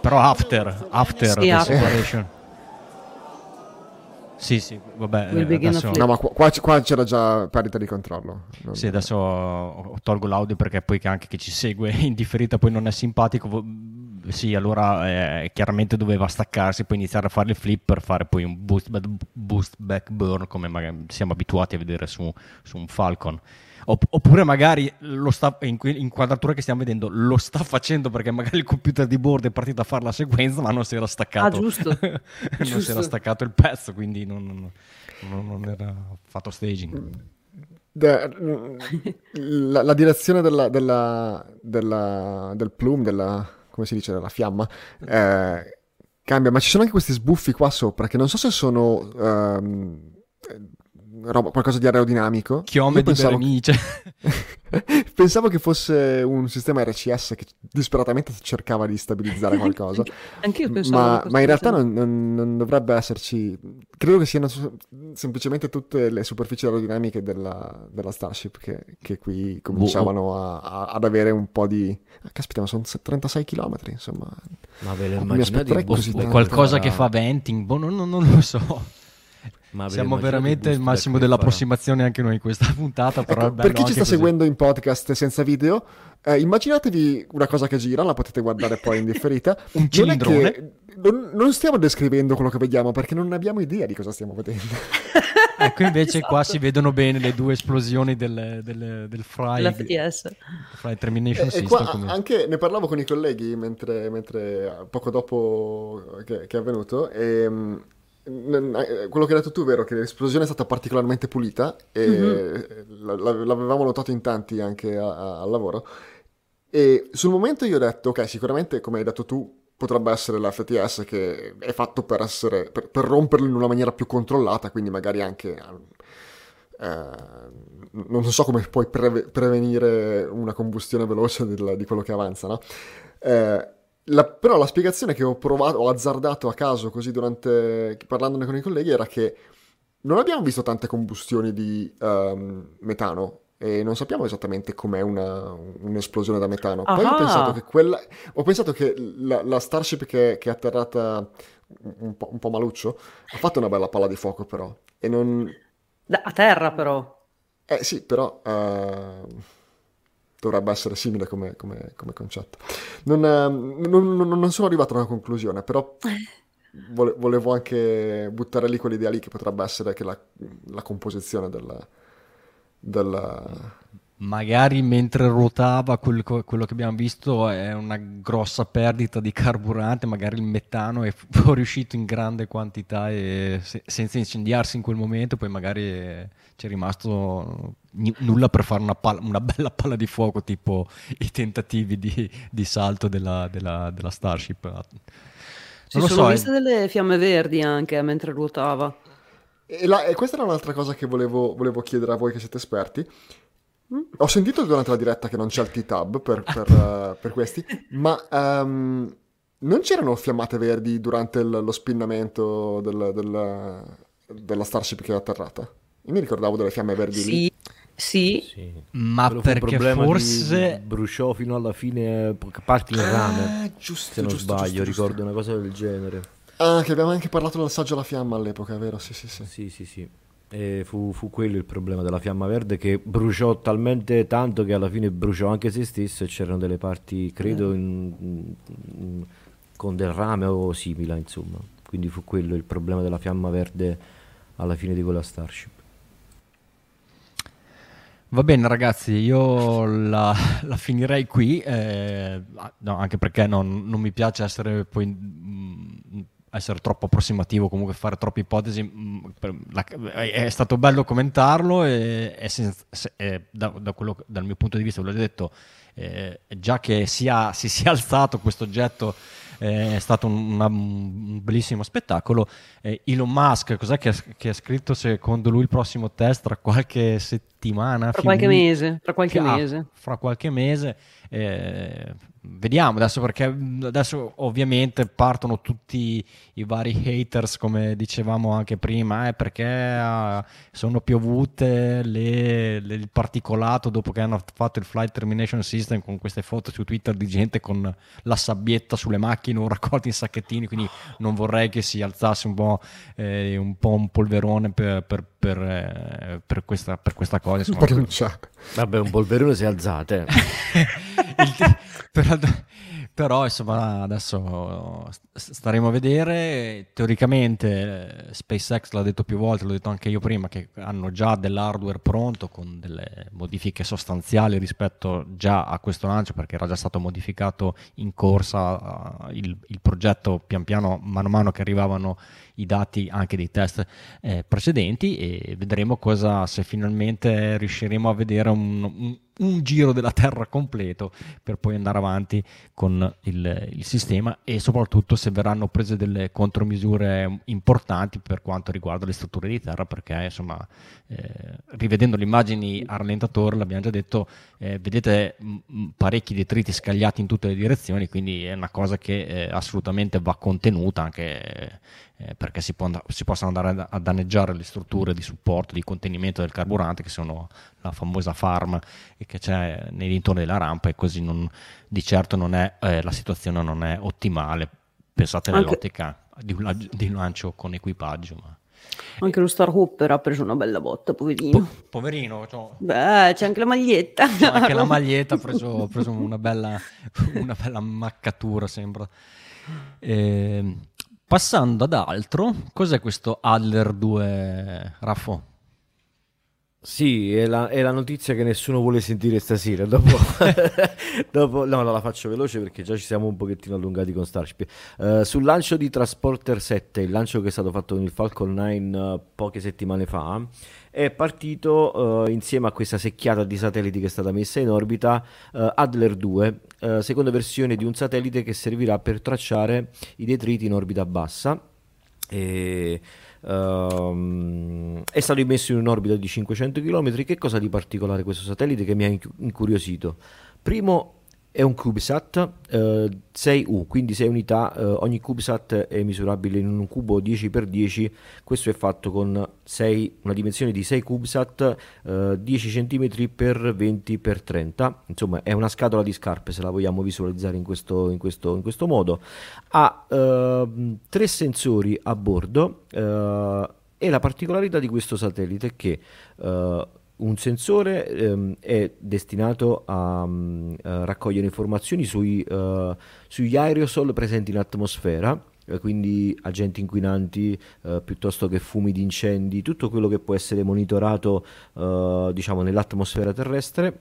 Però after, after sì, the separation. Sì, sì, vabbè. Adesso... No, ma qua, qua, c'era già perdita di controllo. Non... Sì, adesso tolgo l'audio perché poi anche chi ci segue in differita poi non è simpatico. Sì, allora eh, chiaramente doveva staccarsi, poi iniziare a fare il flip per fare poi un boost, boost back burn come siamo abituati a vedere su, su un Falcon. Oppure magari lo sta, in inquadratura che stiamo vedendo lo sta facendo perché magari il computer di board è partito a fare la sequenza ma non si era staccato. Ah, giusto. non giusto. si era staccato il pezzo, quindi non, non, non era fatto staging. La, la direzione della, della, della, del plume, della, come si dice, della fiamma, eh, cambia, ma ci sono anche questi sbuffi qua sopra che non so se sono... Um, roba, qualcosa di aerodinamico. Chiome di vernice. pensavo che fosse un sistema RCS che disperatamente cercava di stabilizzare qualcosa. Anche io pensavo. Ma, ma in realtà non, non, non, dovrebbe esserci. Credo che siano semplicemente tutte le superfici aerodinamiche della, della Starship che, che qui cominciavano a, a, ad avere un po' di. Ah, caspita, ma sono 36 km, insomma. Ma ve lo immaginate? Qualcosa che fa venting? Boh, non, non lo so. Ma Siamo veramente il massimo dell'approssimazione anche noi in questa puntata. Ecco, per chi ci sta così. seguendo in podcast senza video, eh, immaginatevi una cosa che gira, la potete guardare poi in differita. Un cilindrone. Non, non, stiamo descrivendo quello che vediamo perché non abbiamo idea di cosa stiamo vedendo. ecco, invece esatto. qua si vedono bene le due esplosioni del, del, del Fry. L'FTS. Fry Termination e, System. E qua anche ne parlavo con i colleghi mentre, mentre poco dopo che, che è avvenuto e mm, eh, quello che hai detto tu è vero che l'esplosione è stata particolarmente pulita e mm-hmm. l'avevamo notato in tanti anche al lavoro e sul momento io ho detto ok sicuramente come hai detto tu potrebbe essere l'FTS che è fatto per, essere, per, per romperlo in una maniera più controllata quindi magari anche eh, non so come puoi preve- prevenire una combustione veloce del, di quello che avanza no? Eh, la, però la spiegazione che ho provato, ho azzardato a caso così durante, parlandone con i colleghi, era che non abbiamo visto tante combustioni di um, metano e non sappiamo esattamente com'è una, un'esplosione da metano. Poi ho pensato che, quella, ho pensato che la, la Starship che, che, è atterrata un po', un po', maluccio ha fatto una bella palla di fuoco però. E non... A terra però. Eh sì, però... Uh dovrebbe essere simile come, come, come concetto. Non, non, non, sono arrivato a una conclusione, però vole, volevo anche buttare lì quell'idea lì che potrebbe essere che la, la composizione del, del, magari mentre ruotava quel, quello che abbiamo visto è una grossa perdita di carburante, magari il metano è fuoriuscito in grande quantità e se, senza incendiarsi in quel momento, poi magari c'è rimasto n- nulla per fare una, palla, una, bella palla di fuoco, tipo i tentativi di, di salto della, della, della Starship. Non Ci sono so, viste è... delle fiamme verdi anche mentre ruotava. E, la, e, questa era un'altra cosa che volevo, volevo chiedere a voi che siete esperti. Ho sentito durante la diretta che non c'è il T-Tab per, per, uh, per questi, ma um, non c'erano fiammate verdi durante il, lo spinnamento del, del, della Starship che è atterrata? Io mi ricordavo delle fiamme verdi sì. lì. Sì, sì. ma perché forse bruciò fino alla fine parti in ah, rame. Giusto, se non giusto, sbaglio, giusto, ricordo una cosa del genere. Ah, che abbiamo anche parlato del saggio alla fiamma all'epoca, vero? Sì, sì, sì. Sì, sì, sì. E fu, fu quello il problema della fiamma verde che bruciò talmente tanto che alla fine bruciò anche se stesso e c'erano delle parti, credo, in- in- con del rame o simile, insomma. Quindi fu quello il problema della fiamma verde alla fine di quella Starship. Va bene ragazzi, io la, la finirei qui, eh, no, anche perché non, non mi piace essere, poi, mm, essere troppo approssimativo, comunque fare troppe ipotesi. mm, è, è stato bello commentarlo e, e senza- se- e da- da quello- dal mio punto di vista, ve l'ho detto, eh, già che sia, si sia alzato questo oggetto eh, è stato un, una- un bellissimo spettacolo. Eh, Elon Musk, cos'è che ha scritto secondo lui il prossimo test tra qualche settimana? Tra fine- qualche mese, tra qualche Ah, mese. fra qualche mese. eh, vediamo adesso perché adesso ovviamente partono tutti i vari haters come dicevamo anche prima eh, perché ah, sono piovute le- le- il particolato dopo che hanno fatto il flight termination system con queste foto su Twitter di gente con la sabbietta sulle macchine o raccolti in sacchettini quindi non vorrei che si alzasse un po', eh, un, po un polverone per, per- per, eh, per questa, per questa cosa insomma. Per lanciare. Vabbè, un polverone si è alzato. eh. Il- però, però, insomma adesso staremo a vedere teoricamente eh, SpaceX l'ha detto più volte l'ho detto anche io prima che hanno già dell'hardware pronto con delle modifiche sostanziali rispetto già a questo lancio perché era già stato modificato in corsa eh, il, il progetto pian piano mano a mano che arrivavano i dati anche dei test eh, precedenti e vedremo cosa se finalmente riusciremo a vedere un, un- un giro della Terra completo per poi andare avanti con il, il sistema e soprattutto se verranno prese delle contromisure importanti per quanto riguarda le strutture di terra perché insomma eh, rivedendo le immagini a rallentatore l'abbiamo già detto eh, vedete mh, parecchi detriti scagliati in tutte le direzioni quindi è una cosa che eh, assolutamente va contenuta anche eh, perché si, può si possono andare a, danneggiare le strutture di supporto, di contenimento del carburante, che sono la famosa farm e che c'è nei dintorni della rampa, e così non- di certo non è, eh, la situazione non è ottimale. Pensate Anche- nell'ottica di di lancio con equipaggio. Ma... Anche lo Star Hopper ha preso una bella botta, poverino. Po- poverino, c'ho- Beh, c'è anche la maglietta. c'ho anche la maglietta, ha preso, preso una, bella, una bella maccatura, sembra. Ehm, passando ad altro, cos'è questo Adler 2, Raffo? Sì, è la, è la notizia che nessuno vuole sentire stasera. Dopo, dopo- no, no, la faccio veloce perché già ci siamo un pochettino allungati con Starship. Eh, sul lancio di Transporter 7, il lancio che è stato fatto con il Falcon 9 eh, poche settimane fa, è partito eh, insieme a questa secchiata di satelliti che è stata messa in orbita eh, Adler 2, eh, seconda versione di un satellite che servirà per tracciare i detriti in orbita bassa. E, ehm, è stato immesso in un'orbita di 500 km. Che cosa di particolare questo satellite che mi ha incu- incuriosito? Primo è un CubeSat eh, 6U, quindi 6 unità, eh, ogni CubeSat è misurabile in un cubo 10x10, questo è fatto con 6, una dimensione di 6 CubeSat eh, 10 cm x 20 x 30, insomma è una scatola di scarpe se la vogliamo visualizzare in questo, in questo, in questo modo. Ha ehm, tre sensori a bordo eh, e la particolarità di questo satellite è che eh, un sensore ehm, è destinato a, mm, a raccogliere informazioni sui, eh, sugli aerosol presenti in atmosfera, eh, quindi agenti inquinanti eh, piuttosto che fumi di incendi, tutto quello che può essere monitorato eh, diciamo nell'atmosfera terrestre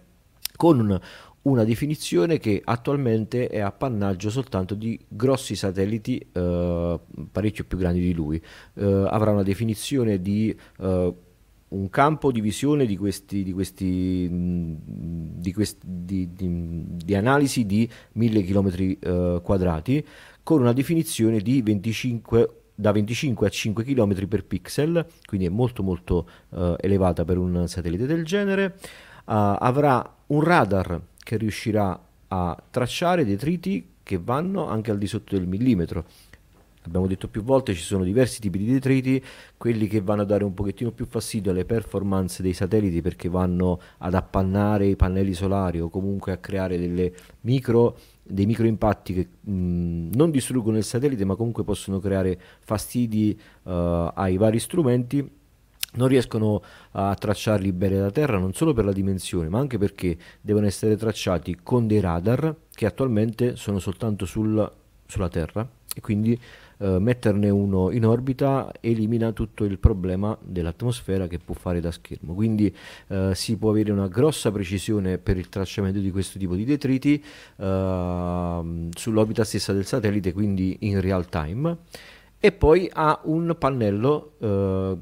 con un- una definizione che attualmente è appannaggio soltanto di grossi satelliti eh, parecchio più grandi di lui. Eh, avrà una definizione di eh, un campo di visione di questi, di questi, di, questi- di- analisi di 1000 km quadrati con una definizione di 25 da 25 a 5 km per pixel, quindi è molto molto eh, elevata per un satellite del genere. Ah, avrà un radar che riuscirà a tracciare detriti che vanno anche al di sotto del millimetro. Abbiamo detto più volte, ci sono diversi tipi di detriti, quelli che vanno a dare un pochettino più fastidio alle performance dei satelliti perché vanno ad appannare i pannelli solari o comunque a creare micro dei microimpatti che mh, non distruggono il satellite ma comunque possono creare fastidi uh, ai vari strumenti. Non riescono a tracciarli bene da terra non solo per la dimensione ma anche perché devono essere tracciati con dei radar che attualmente sono soltanto sul, sulla terra e quindi eh, metterne uno in orbita elimina tutto il problema dell'atmosfera che può fare da schermo. Quindi eh, si può avere una grossa precisione per il tracciamento di questo tipo di detriti eh, sull'orbita stessa del satellite, quindi in real time. E poi ha un pannello eh,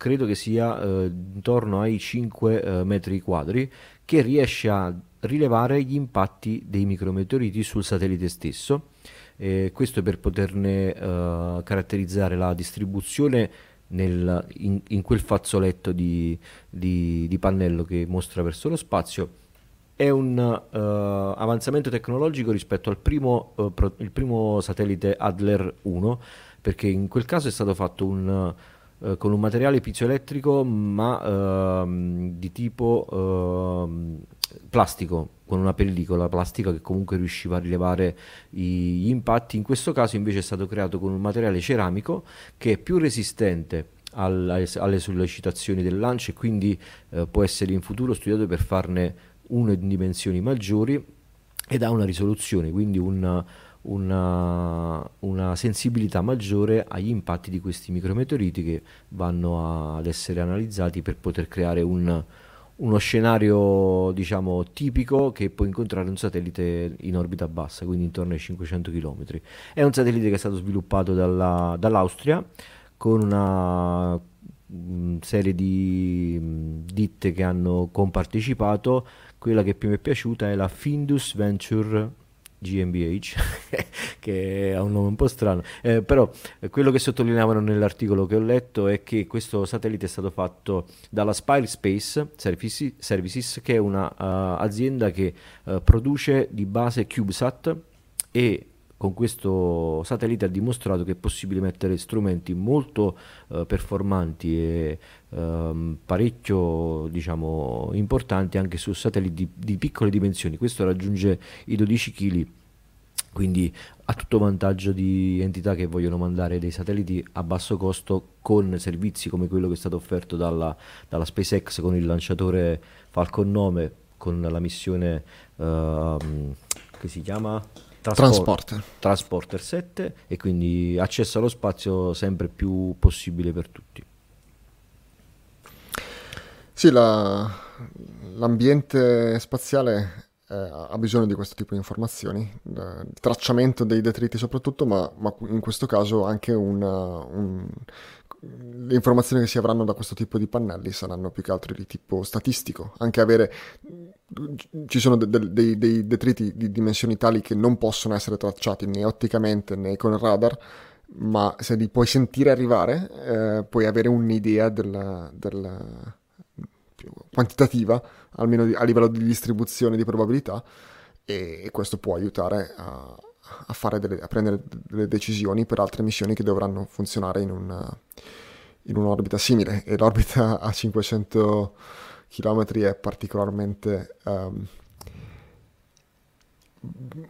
credo che sia eh, intorno ai 5 eh, metri quadri, che riesce a rilevare gli impatti dei micrometeoriti sul satellite stesso eh, questo per poterne uh, caratterizzare la distribuzione nel, in, in, quel fazzoletto di, di, di, pannello che mostra verso lo spazio. È un uh, avanzamento tecnologico rispetto al primo, uh, pro, primo, satellite Adler 1, perché in quel caso è stato fatto un, con un materiale piezoelettrico ma ehm, di tipo ehm, plastico con una pellicola plastica che comunque riusciva a rilevare gli impatti. In questo caso invece è stato creato con un materiale ceramico che è più resistente alle, alle sollecitazioni del lancio e quindi eh, può essere in futuro studiato per farne uno in dimensioni maggiori ed ha una risoluzione, quindi una, una, una, sensibilità maggiore agli impatti di questi micrometeoriti che vanno a, ad essere analizzati per poter creare un, uno scenario diciamo tipico che può incontrare un satellite in orbita bassa, quindi intorno ai 500 km. È un satellite che è stato sviluppato dalla, dall'Austria con una mh, serie di mh, ditte che hanno compartecipato. Quella che più mi è piaciuta è la Findus Venture GmbH, che ha un nome un po' strano, eh, però eh, quello che sottolineavano nell'articolo che ho letto è che questo satellite è stato fatto dalla Spire Space Services, che è un'azienda uh, che uh, produce di base CubeSat e con questo satellite ha dimostrato che è possibile mettere strumenti molto uh, performanti e um, parecchio diciamo, importanti anche su satelliti di, di, piccole dimensioni. Questo raggiunge i 12 kg, quindi ha tutto vantaggio di entità che vogliono mandare dei satelliti a basso costo con servizi come quello che è stato offerto dalla, dalla SpaceX con il lanciatore Falcon 9 con la missione uh, che si chiama Transporter. Transporter 7 e quindi accesso allo spazio sempre più possibile per tutti. Sì, la, l'ambiente spaziale eh, ha bisogno di questo tipo di informazioni, il tracciamento dei detriti soprattutto, ma, ma in questo caso anche una, un, le informazioni che si avranno da questo tipo di pannelli saranno più che altro di tipo statistico, anche avere ci sono de- de- dei detriti di dimensioni tali che non possono essere tracciati né otticamente né con il radar, ma se li puoi sentire arrivare eh, puoi avere un'idea della, della quantitativa, almeno a livello di distribuzione di probabilità, e, e questo può aiutare a, a, delle, a, prendere delle decisioni per altre missioni che dovranno funzionare in, una, in un'orbita simile. E l'orbita a 500 km è particolarmente um,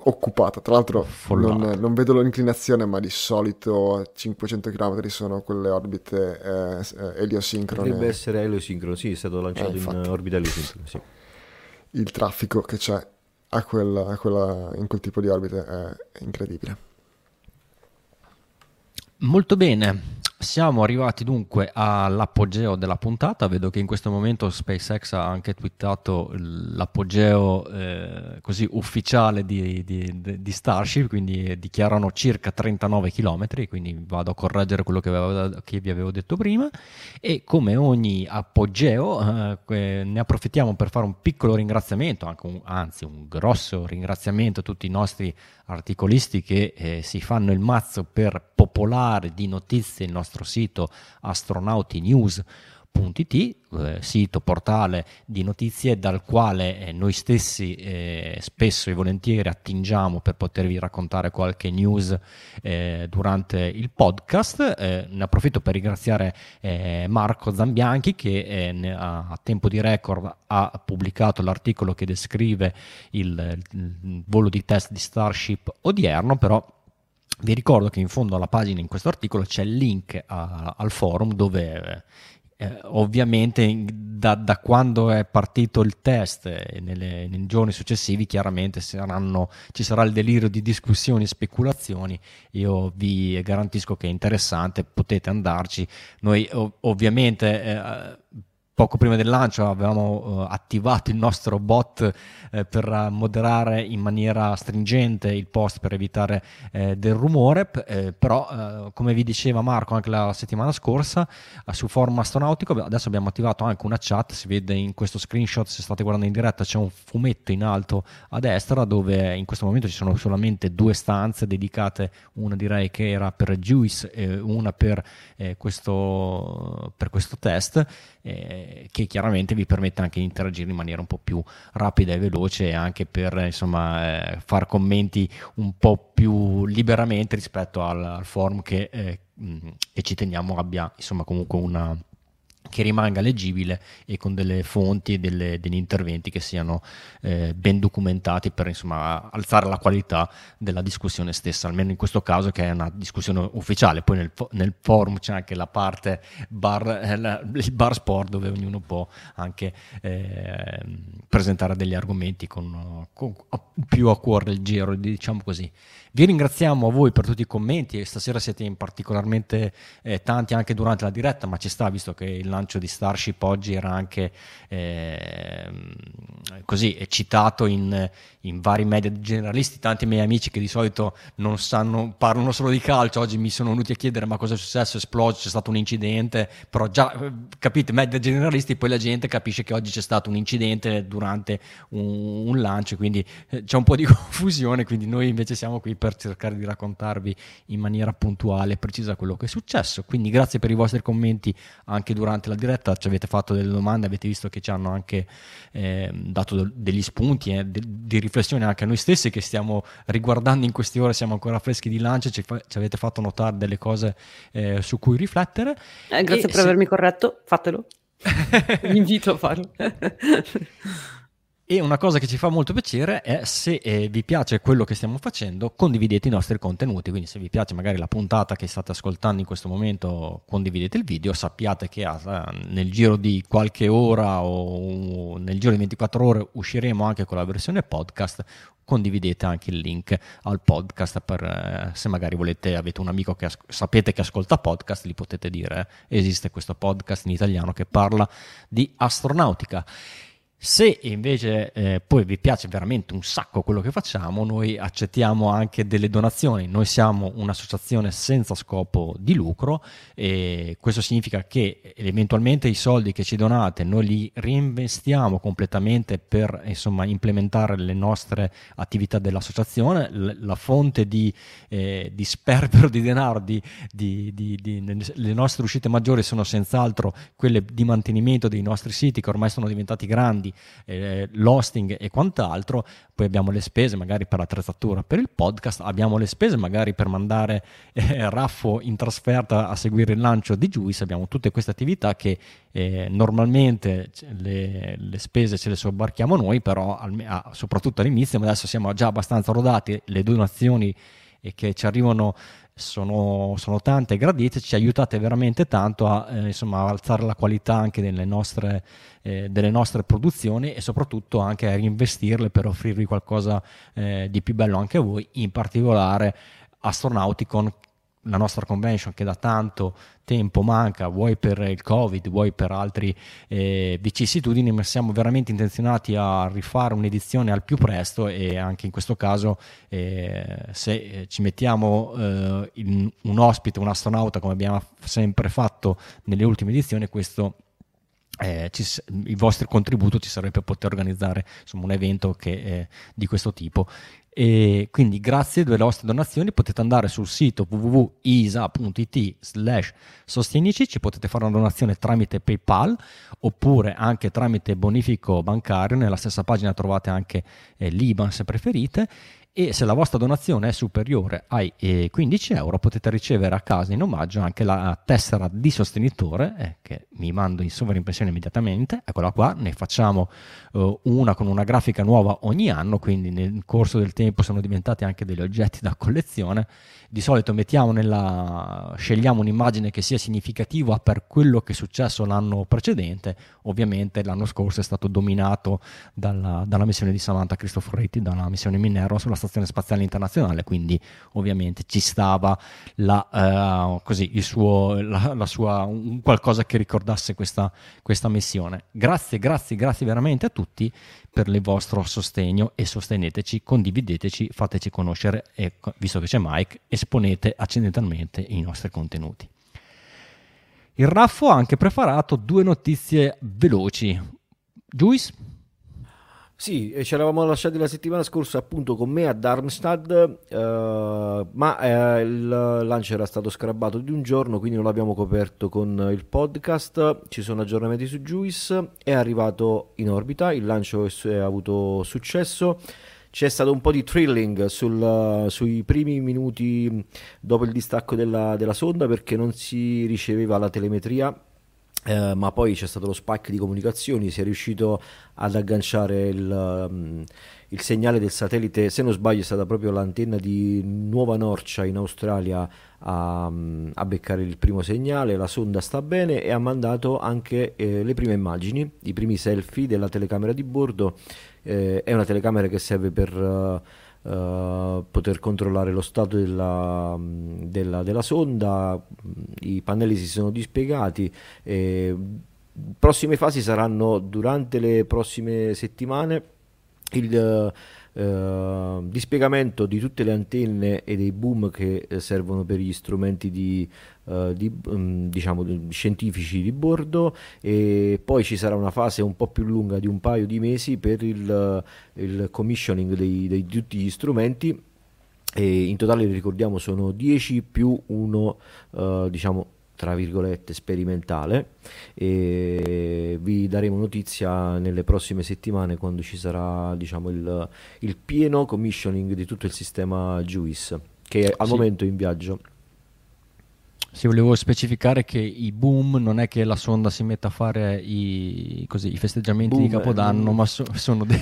occupata. Tra l'altro non, non, vedo l'inclinazione, ma di solito 500 km sono quelle orbite eh, eh, eliosincrone. Potrebbe essere eliosincrono, sì, è stato lanciato eh, in orbita eliosincrona, sì. Il traffico che c'è a quella, a quella, in quel tipo di orbite è incredibile. Molto bene. Siamo arrivati dunque all'apogeo della puntata, vedo che in questo momento SpaceX ha anche twittato l'apogeo eh, così ufficiale di, di, di, Starship, quindi dichiarano circa 39 km, quindi vado a correggere quello che, avevo, che vi avevo detto prima. E come ogni apogeo eh, ne approfittiamo per fare un piccolo ringraziamento, un, anzi un grosso ringraziamento a tutti i nostri articolisti che eh, si fanno il mazzo per popolare di notizie il nostro sito astronautinews.it It, eh, sito, portale di notizie dal quale eh, noi stessi eh, spesso e volentieri attingiamo per potervi raccontare qualche news eh, durante il podcast. Eh, ne approfitto per ringraziare eh, Marco Zambianchi che a, tempo di record ha pubblicato l'articolo che descrive il, il volo di test di Starship odierno, però vi ricordo che in fondo alla pagina in questo articolo c'è il link a, al forum dove eh, ovviamente da, da, quando è partito il test nelle, nei giorni successivi chiaramente saranno, ci sarà il delirio di discussioni e speculazioni. Io vi garantisco che è interessante potete andarci. Noi ov- ovviamente eh, poco prima del lancio avevamo uh, attivato il nostro bot eh, per moderare in maniera stringente il post per evitare eh, del rumore, eh, però eh, come vi diceva Marco anche la settimana scorsa eh, su forum astronautico adesso abbiamo attivato anche una chat, si vede in questo screenshot se state guardando in diretta c'è un fumetto in alto a destra dove in questo momento ci sono solamente due stanze dedicate, una direi che era per Juice e una per, questo, per questo test che chiaramente vi permette anche di interagire in maniera un po' più rapida e veloce anche per insomma eh, fare commenti un po' più liberamente rispetto al, al forum che, eh, che ci teniamo abbia insomma comunque una che rimanga leggibile e con delle fonti e delle, degli interventi che siano eh, ben documentati per insomma, alzare la qualità della discussione stessa, almeno in questo caso che è una discussione ufficiale. Poi nel, nel forum c'è anche la parte bar, eh, la, il bar sport dove ognuno può anche eh, presentare degli argomenti con, con, più a cuore il giro, diciamo così. Vi ringraziamo a voi per tutti i commenti e stasera siete in particolarmente eh, tanti anche durante la diretta, ma ci sta visto che il lancio di Starship oggi era anche eh, così citato in, in, vari media generalisti, tanti miei amici che di solito non sanno, parlano solo di calcio, oggi mi sono venuti a chiedere ma cosa è successo, è esploso, c'è stato un incidente, però già eh, capite, media generalisti, poi la gente capisce che oggi c'è stato un incidente durante un, un lancio, quindi eh, c'è un po' di confusione, quindi noi invece siamo qui per cercare di raccontarvi in maniera puntuale e precisa quello che è successo. Quindi grazie per i vostri commenti anche durante la diretta, ci avete fatto delle domande, avete visto che ci hanno anche eh, dato degli spunti eh, di, riflessione anche a noi stessi che stiamo riguardando in queste ore, siamo ancora freschi di lancio, ci, fa, ci avete fatto notare delle cose eh, su cui riflettere. Eh, grazie e per se... avermi corretto, fatelo. Vi invito a farlo. E una cosa che ci fa molto piacere è se eh, vi piace quello che stiamo facendo, condividete i nostri contenuti. Quindi, se vi piace magari la puntata che state ascoltando in questo momento, condividete il video. Sappiate che ah, nel giro di qualche ora o nel giro di 24 ore usciremo anche con la versione podcast. Condividete anche il link al podcast per eh, se magari volete, avete un amico che as- sapete che ascolta podcast, gli potete dire eh, esiste questo podcast in italiano che parla di astronautica. Se invece eh, poi vi piace veramente un sacco quello che facciamo, noi accettiamo anche delle donazioni. Noi siamo un'associazione senza scopo di lucro e questo significa che eventualmente i soldi che ci donate noi li reinvestiamo completamente per insomma, implementare le nostre attività dell'associazione. la fonte di, eh, di sperpero di denaro, di, di, di, le nostre uscite maggiori sono senz'altro quelle di mantenimento dei nostri siti che ormai sono diventati grandi eh, l'hosting e quant'altro, poi abbiamo le spese magari per l'attrezzatura per il podcast, abbiamo le spese magari per mandare eh, Raffo in trasferta a seguire il lancio di Juice, abbiamo tutte queste attività che eh, normalmente le, le, spese ce le sobbarchiamo noi, però al, soprattutto all'inizio, ma adesso siamo già abbastanza rodati, le donazioni che ci arrivano sono, sono tante e gradite, ci aiutate veramente tanto a eh, insomma, alzare la qualità anche delle nostre, eh, delle nostre, produzioni e soprattutto anche a reinvestirle per offrirvi qualcosa eh, di più bello anche a voi, in particolare Astronauticon la nostra convention che da tanto tempo manca, vuoi per il Covid, vuoi per altre eh, vicissitudini, ma siamo veramente intenzionati a rifare un'edizione al più presto e anche in questo caso eh, se eh, ci mettiamo eh, un ospite, un astronauta come abbiamo sempre fatto nelle ultime edizioni, questo eh, ci, il vostro contributo ci sarebbe per poter organizzare insomma, un evento che, eh, di questo tipo. E quindi grazie alle vostre donazioni potete andare sul sito www.isa.it slash sostienici, ci potete fare una donazione tramite PayPal oppure anche tramite bonifico bancario, nella stessa pagina trovate anche eh, l'IBAN se preferite e se la vostra donazione è superiore ai 15 eh, euro potete ricevere a casa in omaggio anche la tessera di sostenitore eh, che mi mando in sovraimpressione immediatamente, eccola qua, ne facciamo uh, una con una grafica nuova ogni anno, quindi nel corso del tempo sono diventati anche degli oggetti da collezione di solito mettiamo nella, scegliamo un'immagine che sia significativa per quello che è successo l'anno precedente. Ovviamente l'anno scorso è stato dominato dalla, dalla missione di Samantha Cristoforetti, dalla missione Minerva sulla Stazione Spaziale Internazionale, quindi ovviamente ci stava la, uh, così, il suo, la, la sua, un qualcosa che ricordasse questa, questa missione. Grazie, grazie, grazie veramente a tutti per il vostro sostegno e sosteneteci, condivideteci, fateci conoscere e visto che c'è Mike, esponete accidentalmente i nostri contenuti. Il Raffo ha anche preparato due notizie veloci. Juice? Sì, ci eravamo lasciati la settimana scorsa appunto con me a Darmstadt, eh, ma eh, il lancio era stato scrabbato di un giorno, quindi non l'abbiamo coperto con il podcast. Ci sono aggiornamenti su Juice, è arrivato in orbita, il lancio ha avuto successo. C'è stato un po' di thrilling sul, sui primi minuti dopo il distacco della, della sonda perché non si riceveva la telemetria eh, ma poi c'è stato lo spike di comunicazioni, si è riuscito ad agganciare il, um, il, segnale del satellite, se non sbaglio è stata proprio l'antenna di Nuova Norcia in Australia a, um, a beccare il primo segnale, la sonda sta bene e ha mandato anche eh, le prime immagini, i primi selfie della telecamera di bordo, eh, è una telecamera che serve per... Uh, Uh, poter controllare lo stato della, della, della, sonda, i pannelli si sono dispiegati. E prossime fasi saranno durante le prossime settimane. Il, Uh, dispiegamento di tutte le antenne e dei boom che uh, servono per gli strumenti di, uh, di, um, diciamo, scientifici di bordo. E poi ci sarà una fase un po' più lunga di un paio di mesi per il, il commissioning di tutti gli strumenti. E in totale ricordiamo sono 10 più 1 diciamo tra virgolette sperimentale e vi daremo notizia nelle prossime settimane quando ci sarà diciamo il, il pieno commissioning di tutto il sistema Juice che al sì. momento è in viaggio. Sì, volevo specificare che i boom non è che la sonda si metta a fare i, così, i festeggiamenti boom, di Capodanno, eh, ma so, sono dei...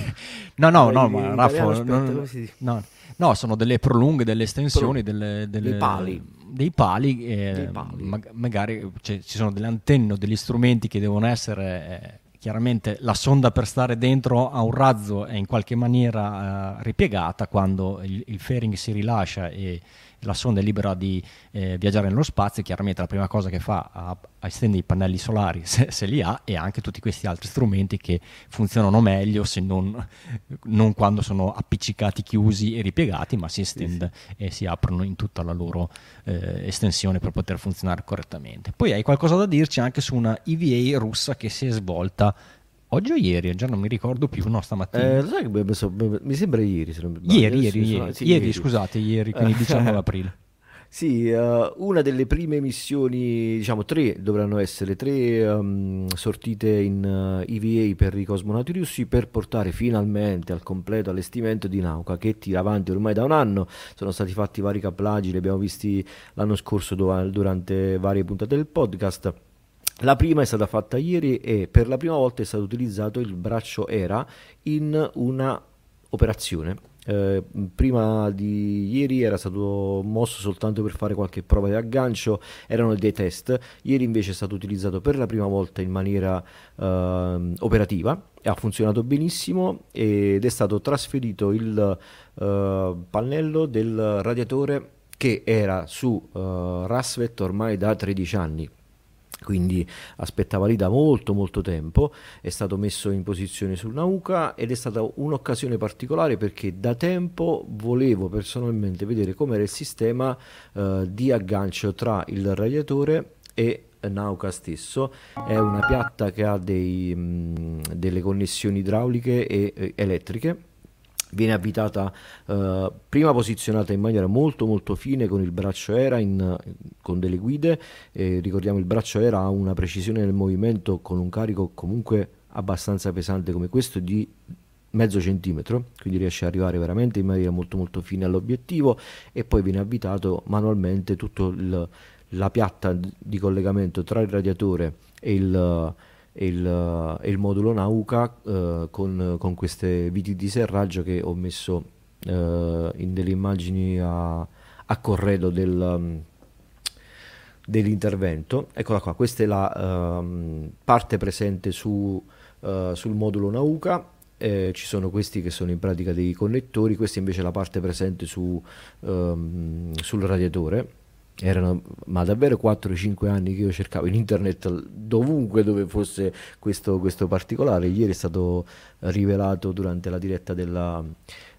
No, no, no, ma Raffo... No, no, no, sono delle prolunghe, delle estensioni, Pro, delle, delle, pali dei pali, eh, dei pali. Ma- magari cioè, ci sono delle antenne o degli strumenti che devono essere eh, chiaramente la sonda per stare dentro a un razzo è in qualche maniera eh, ripiegata quando il, il fairing si rilascia e la sonda è libera di eh, viaggiare nello spazio, chiaramente la prima cosa che fa a, a estendere i pannelli solari se, se, li ha e anche tutti questi altri strumenti che funzionano meglio se non, non quando sono appiccicati, chiusi e ripiegati, ma si estende sì, sì. e si aprono in tutta la loro eh, estensione per poter funzionare correttamente. Poi hai qualcosa da dirci anche su una EVA russa che si è svolta Oggi o ieri? Già non mi ricordo più, no, stamattina. Eh, sai che mi sembra ieri. Se non ieri, ieri, ieri, sì, ieri, scusate, ieri, quindi 19 aprile. Sì, uh, una delle prime missioni, diciamo tre, dovranno essere tre um, sortite in uh, eh, EVA per i cosmonauti russi per portare finalmente al completo allestimento di Nauka che tira avanti ormai da un anno. Sono stati fatti vari caplaggi, li abbiamo visti l'anno scorso durante varie puntate del podcast la prima è stata fatta ieri e per la prima volta è stato utilizzato il braccio ERA in una operazione. Eh, prima di ieri era stato mosso soltanto per fare qualche prova di aggancio, erano dei test. Ieri invece è stato utilizzato per la prima volta in maniera eh, operativa ha funzionato benissimo ed è stato trasferito il eh, pannello del radiatore che era su eh, Rasvet ormai da 13 anni quindi aspettava lì da molto molto tempo, è stato messo in posizione sul Nauka ed è stata un'occasione particolare perché da tempo volevo personalmente vedere com'era il sistema eh, di aggancio tra il radiatore e Nauka stesso, è una piatta che ha dei, mh, delle connessioni idrauliche e, e elettriche viene avvitata eh, prima posizionata in maniera molto molto fine con il braccio era in, con delle guide eh, ricordiamo il braccio era ha una precisione nel movimento con un carico comunque abbastanza pesante come questo di mezzo centimetro, quindi riesce ad arrivare veramente in maniera molto molto fine all'obiettivo e poi viene avvitato manualmente tutta la piatta di collegamento tra il radiatore e il, e il, e il modulo Nauka eh, con, con, queste viti di serraggio che ho messo eh, in delle immagini a, a corredo del, dell'intervento. Eccola qua, questa è la um, parte presente su, uh, sul modulo Nauka eh, ci sono questi che sono in pratica dei connettori, questa invece è la parte presente su, um, sul radiatore. Erano ma davvero 4-5 anni che io cercavo in internet dovunque dove fosse questo, questo particolare. Ieri è stato rivelato durante la diretta della,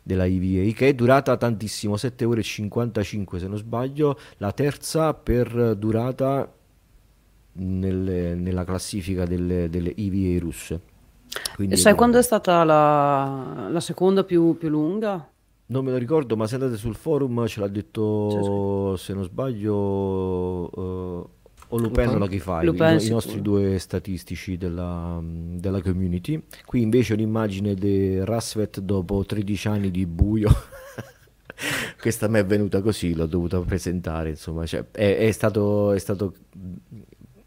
della EVA che è durata tantissimo, 7 ore e 55 se non sbaglio, la terza per durata nelle, nella classifica delle, delle EVA russe. Quindi, sai quando è stata la, la seconda più, più, lunga? Non me lo ricordo, ma se andate sul forum ce l'ha detto, se non sbaglio, uh, o Lupen che fa, i, i, nostri due statistici della, della, community. Qui invece un'immagine di Rasvet dopo 13 anni di buio. Questa a me è venuta così, l'ho dovuta presentare, insomma, cioè, è, è, stato, è stato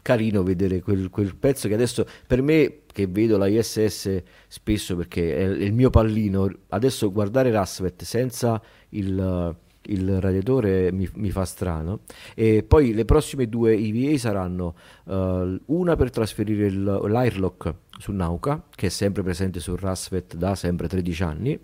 carino vedere quel, quel, pezzo che adesso per me che vedo la ISS spesso perché è il mio pallino adesso guardare Rasvet senza il, il radiatore mi, mi, fa strano. E poi le prossime due EVA saranno uh, una per trasferire il, l'airlock su Nauka che è sempre presente su Rasvet da sempre 13 anni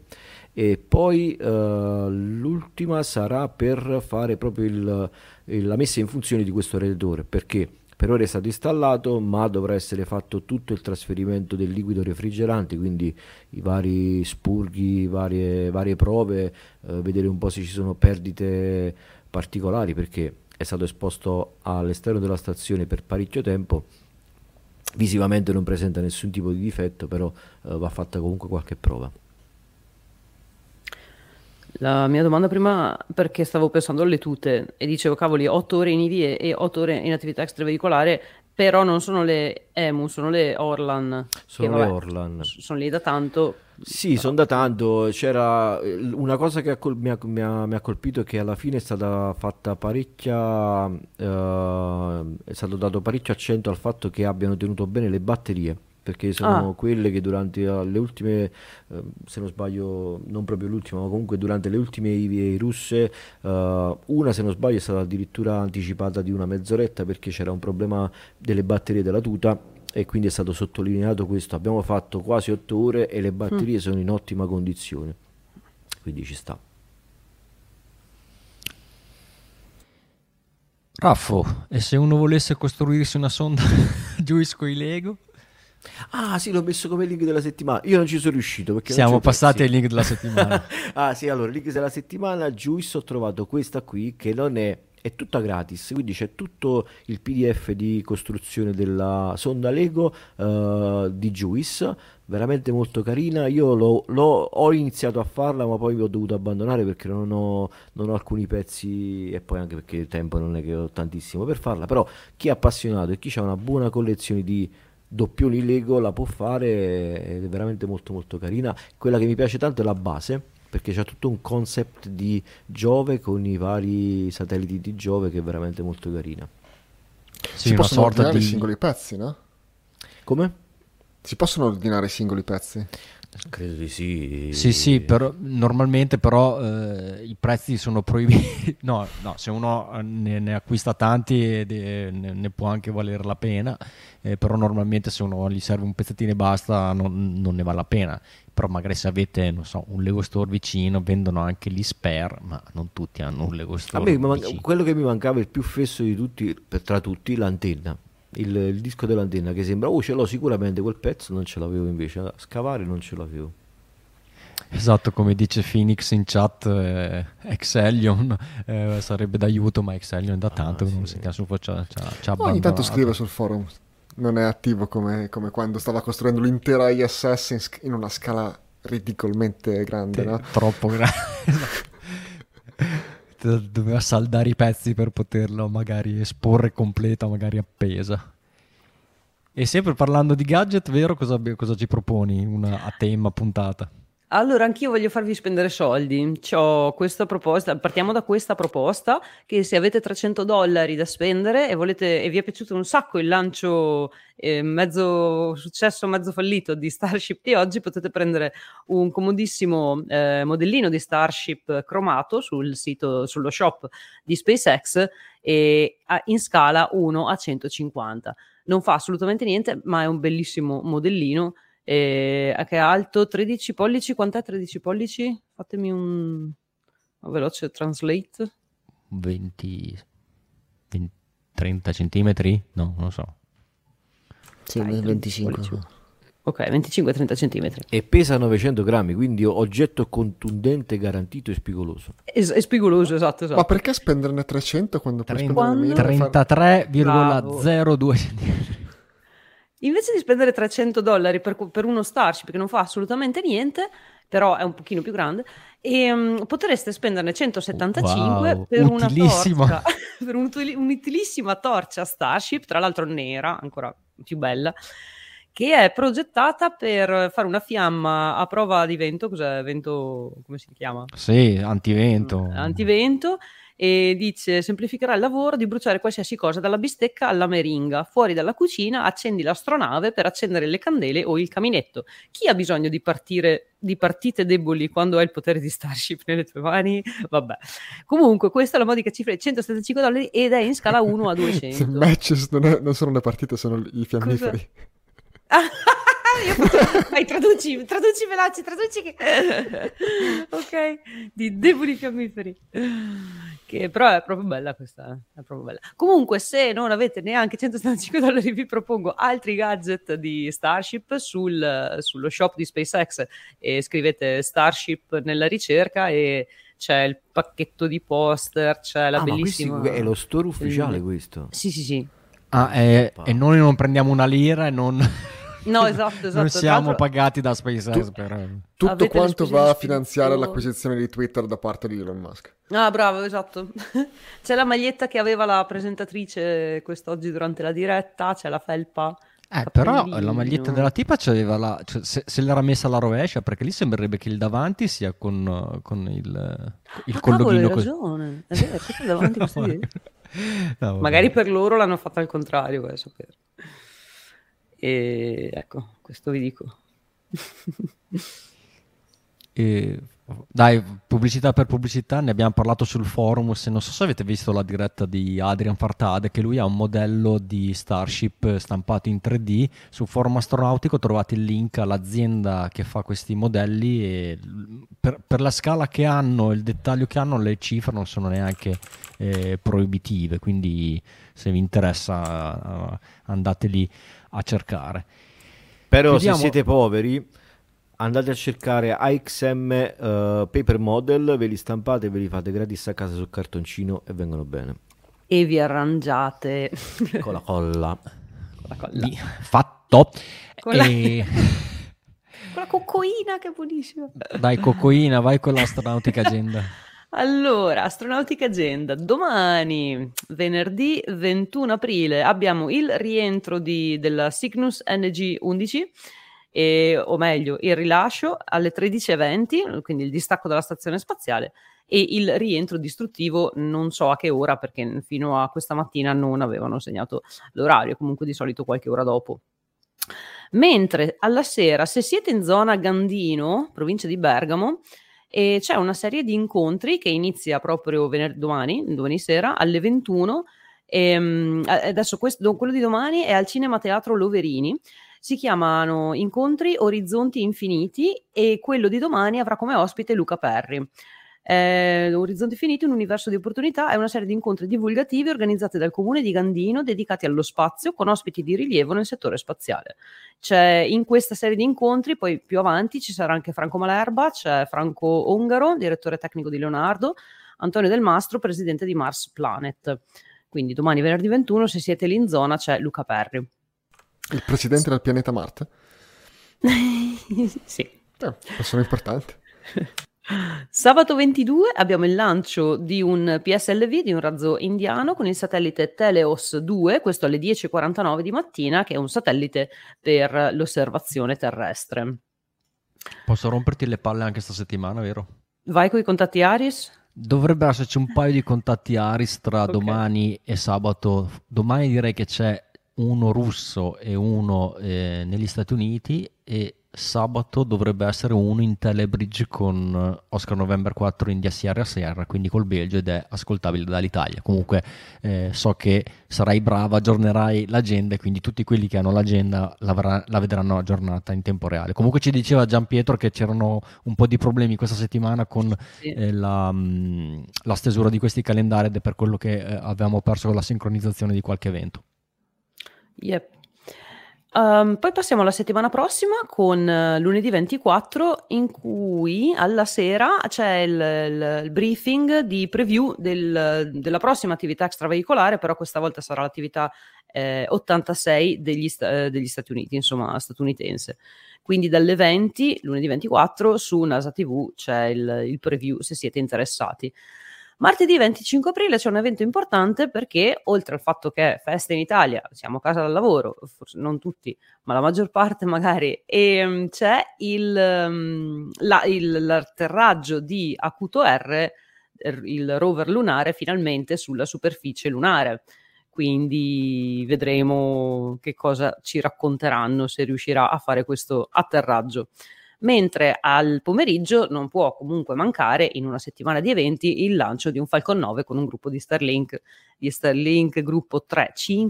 e poi uh, l'ultima sarà per fare proprio il, la messa in funzione di questo radiatore perché per ora è stato installato, ma dovrà essere fatto tutto il trasferimento del liquido refrigerante, quindi i vari spurghi, varie, varie prove, eh, vedere un po' se ci sono perdite particolari, perché è stato esposto all'esterno della stazione per parecchio tempo. Visivamente non presenta nessun tipo di difetto, però eh, va fatta comunque qualche prova. La mia domanda prima, perché stavo pensando alle tute e dicevo, cavoli, 8 ore in IVE e 8 ore in attività extraveicolare, però non sono le EMU, sono le Orlan. Sono che, vabbè, le Orlan. Sono lì da tanto. Sì, sono da tanto. C'era una cosa che mi, ha, mi, ha, mi, ha, colpito è che alla fine è stata fatta parecchia. Uh, è stato dato parecchio accento al fatto che abbiano tenuto bene le batterie perché sono ah. quelle che durante le ultime, eh, se non sbaglio, non proprio l'ultima, ma comunque durante le ultime IVA russe, eh, una se non sbaglio è stata addirittura anticipata di una mezz'oretta perché c'era un problema delle batterie della tuta e quindi è stato sottolineato questo. Abbiamo fatto quasi otto ore e le batterie mm. sono in ottima condizione, quindi ci sta. Raffo, e se uno volesse costruirsi una sonda Juice con i Lego? Ah, sì, l'ho messo come link della settimana. Io non ci sono riuscito perché siamo passati ai link della settimana. ah, sì, allora, link della settimana. Juice ho trovato questa qui che non è è tutta gratis, quindi c'è tutto il PDF di costruzione della sonda Lego uh, di Juice, veramente molto carina. Io l'ho, l'ho, ho iniziato a farla, ma poi ho dovuto abbandonare perché non ho, non ho, alcuni pezzi e poi anche perché il tempo non è che ho tantissimo per farla. Però chi è appassionato e chi ha una buona collezione di doppioni Lego la può fare ed è veramente molto molto carina. Quella che mi piace tanto è la base perché c'è tutto un concept di Giove con i vari satelliti di Giove che è veramente molto carina. Sì, si possono ordinare di... i singoli pezzi, no? Come? Si possono ordinare i singoli pezzi? Credo di sì. Sì, sì, però, normalmente però eh, i prezzi sono proibiti. no, no, se uno ne, ne acquista tanti ne, ne, può anche valere la pena, eh, però normalmente se uno gli serve un pezzettino e basta non, non, ne vale la pena. Però magari se avete, non so, un Lego Store vicino vendono anche gli spare, ma non tutti hanno un Lego Store. A me man- quello che mi mancava il più fesso di tutti, tra tutti, l'antenna il, il, disco dell'antenna che sembra, oh ce l'ho sicuramente quel pezzo, non ce l'avevo invece, a scavare non ce l'avevo. Esatto, come dice Phoenix in chat, eh, Exelion eh, sarebbe d'aiuto, ma Exelion da tanto che non si chiama su c'ha, c'ha, c'ha Ogni tanto scrive sul forum. Non è attivo come, come quando stava costruendo l'intera ISS in, una scala ridicolmente grande, no? Troppo grande. Doveva saldare i pezzi per poterlo magari esporre completa, magari appesa. E sempre parlando di gadget, vero? Cosa, cosa ci proponi? Una a tema puntata? Allora, anch'io voglio farvi spendere soldi. C'ho questa proposta, partiamo da questa proposta che se avete 300 dollari da spendere e, volete, e vi è piaciuto un sacco il lancio eh, mezzo successo, mezzo fallito di Starship di oggi, potete prendere un comodissimo eh, modellino di Starship cromato sul sito, sullo shop di SpaceX e a, in scala 1 a 150. Non fa assolutamente niente, ma è un bellissimo modellino eh, che è alto 13 pollici. Quant'è 13 pollici? Fatemi un, un veloce translate. 20, 20 30 centimetri? No, non lo so. Sì, Dai, 25. pollici. Ok, 25-30 centimetri. E pesa 900 grammi, quindi oggetto contundente, garantito e spigoloso. È, è spigoloso, esatto, esatto. Ma perché spenderne 300 quando puoi Trenta- spenderne 1000? e fare- 33,02 centimetri. Invece di spendere 300 dollari per, per uno Starship che non fa assolutamente niente, però è un pochino più grande, e, um, potreste spenderne 175 Wow, per una utilissimo. torcia, per un'utili- un'utilissima torcia Starship, tra l'altro nera, ancora più bella, che è progettata per fare una fiamma a prova di vento, cos'è vento, come si chiama? Sì, antivento. Mm, antivento e dice semplificherà il lavoro di bruciare qualsiasi cosa dalla bistecca alla meringa. Fuori dalla cucina accendi l'astronave per accendere le candele o il caminetto. Chi ha bisogno di partire di partite deboli quando hai il potere di Starship nelle tue mani? Vabbè. Comunque questa è la modica cifra di 175 dollari ed è in scala 1 a 200 Matches non, è- non sono le partite, sono i fiammiferi. Io faccio- Vai, traduci, traduci veloci, traduci che... ok, di deboli fiammiferi. Che però è proprio bella questa, è proprio bella. Comunque, se non avete neanche 175 dollari, vi propongo altri gadget di Starship sul- sullo shop di SpaceX e scrivete Starship nella ricerca e c'è il pacchetto di poster, c'è la Ah, ma bellissima... è lo store ufficiale Mm. questo. Sì, sì, sì. Ah, e, e noi non prendiamo una lira e non, No, esatto, esatto. non siamo pagati da SpaceX. Tu- per- Tutto Avete quanto va a finanziare spedizione. l'acquisizione di Twitter da parte di Elon Musk. Ah, bravo, esatto. C'è la maglietta che aveva la presentatrice quest'oggi durante la diretta, c'è la felpa. Eh, però la maglietta della tipa c'aveva la. cioè, se, se l'era messa alla rovescia, perché lì sembrerebbe che il davanti sia con, con il, il Ah, cavolo, hai così. ragione. È vero, è davanti lì. no. Magari per loro l'hanno fatta al contrario, vai a sapere. E ecco, questo vi dico. E- dai, pubblicità per pubblicità, ne abbiamo parlato sul forum. Se non so se avete visto la diretta di Adrian Fartade, che lui ha un modello di Starship stampato in 3D. Sul forum astronautico trovate il link all'azienda che fa questi modelli. E per, per la scala che hanno, il dettaglio che hanno, le cifre non sono neanche eh, proibitive. Quindi, se vi interessa, eh, andate lì a cercare. Però Chiudiamo- se siete poveri andate a cercare AXM eh, Paper Model, ve li stampate, ve li fate gratis a casa sul cartoncino e vengono bene. E vi arrangiate Con la colla. con la colla. Lì, fatto. Con la- E- Con la coccoina, che buonissima. Dai, cocoina, vai con l'astronautica agenda. Allora, Astronautica Agenda, domani, venerdì 21 aprile, abbiamo il rientro di- della Cygnus NG-11, e- o meglio, il rilascio alle 13.20, quindi il distacco dalla stazione spaziale, e il rientro distruttivo non so a che ora, perché fino a questa mattina non avevano segnato l'orario, comunque di solito qualche ora dopo. Mentre alla sera, se siete in zona Gandino, provincia di Bergamo, e c'è una serie di incontri che inizia proprio vener- domani, domani sera alle 21. Ehm, a- adesso questo- quello di domani è al Cinema Teatro Loverini. Si chiamano Incontri Orizzonti Infiniti e quello di domani avrà come ospite Luca Perri. Eh, Orizzonti Finiti, un universo di opportunità, è una serie di incontri divulgativi organizzati dal comune di Gandino dedicati allo spazio con ospiti di rilievo nel settore spaziale. C'è in questa serie di incontri, poi più avanti ci sarà anche Franco Malerba, c'è Franco Ongaro, direttore tecnico di Leonardo, Antonio Del Mastro, presidente di Mars Planet. Quindi domani venerdì 21, se siete lì in zona, c'è Luca Perri. Il presidente del pianeta Marte? sì. Eh, persona importante. Sabato 22 abbiamo il lancio di un PSLV, di un razzo indiano con il satellite Teleos 2, questo alle 10.49 di mattina, che è un satellite per l'osservazione terrestre. Posso romperti le palle anche questa settimana, vero? Vai con i contatti Aris? Dovrebbe esserci un paio di contatti Aris tra Ok. domani e sabato. Domani direi che c'è uno russo e uno eh, negli Stati Uniti e sabato dovrebbe essere uno in Telebridge con eh, Oscar November 4 India Sierra Sierra, quindi col Belgio ed è ascoltabile dall'Italia. Comunque eh, so che sarai brava, aggiornerai l'agenda e quindi tutti quelli che hanno l'agenda la, vedranno aggiornata in tempo reale. Comunque ci diceva Gian Pietro che c'erano un po' di problemi questa settimana con Sì. eh, la, mh, la stesura di questi calendari ed è per quello che eh, avevamo perso con la sincronizzazione di qualche evento. Yep. Ehm, poi passiamo alla settimana prossima con eh, lunedì 24 in cui alla sera c'è il, il- il briefing di preview del- della prossima attività extraveicolare, però questa volta sarà l'attività eh, 86 degli, sta- eh, degli Stati Uniti, insomma statunitense. Quindi dalle 20, lunedì 24, su NASA TV c'è il, il preview se siete interessati. Martedì 25 aprile c'è un evento importante perché, oltre al fatto che è festa in Italia, siamo a casa dal lavoro, forse non tutti, ma la maggior parte magari, e mm, c'è il, mm, la- il- l'atterraggio di Acuto R, il rover lunare, finalmente sulla superficie lunare. Quindi vedremo che cosa ci racconteranno se riuscirà a fare questo atterraggio mentre al pomeriggio non può comunque mancare in una settimana di eventi il lancio di un Falcon 9 con un gruppo di Starlink, di Starlink gruppo 3-5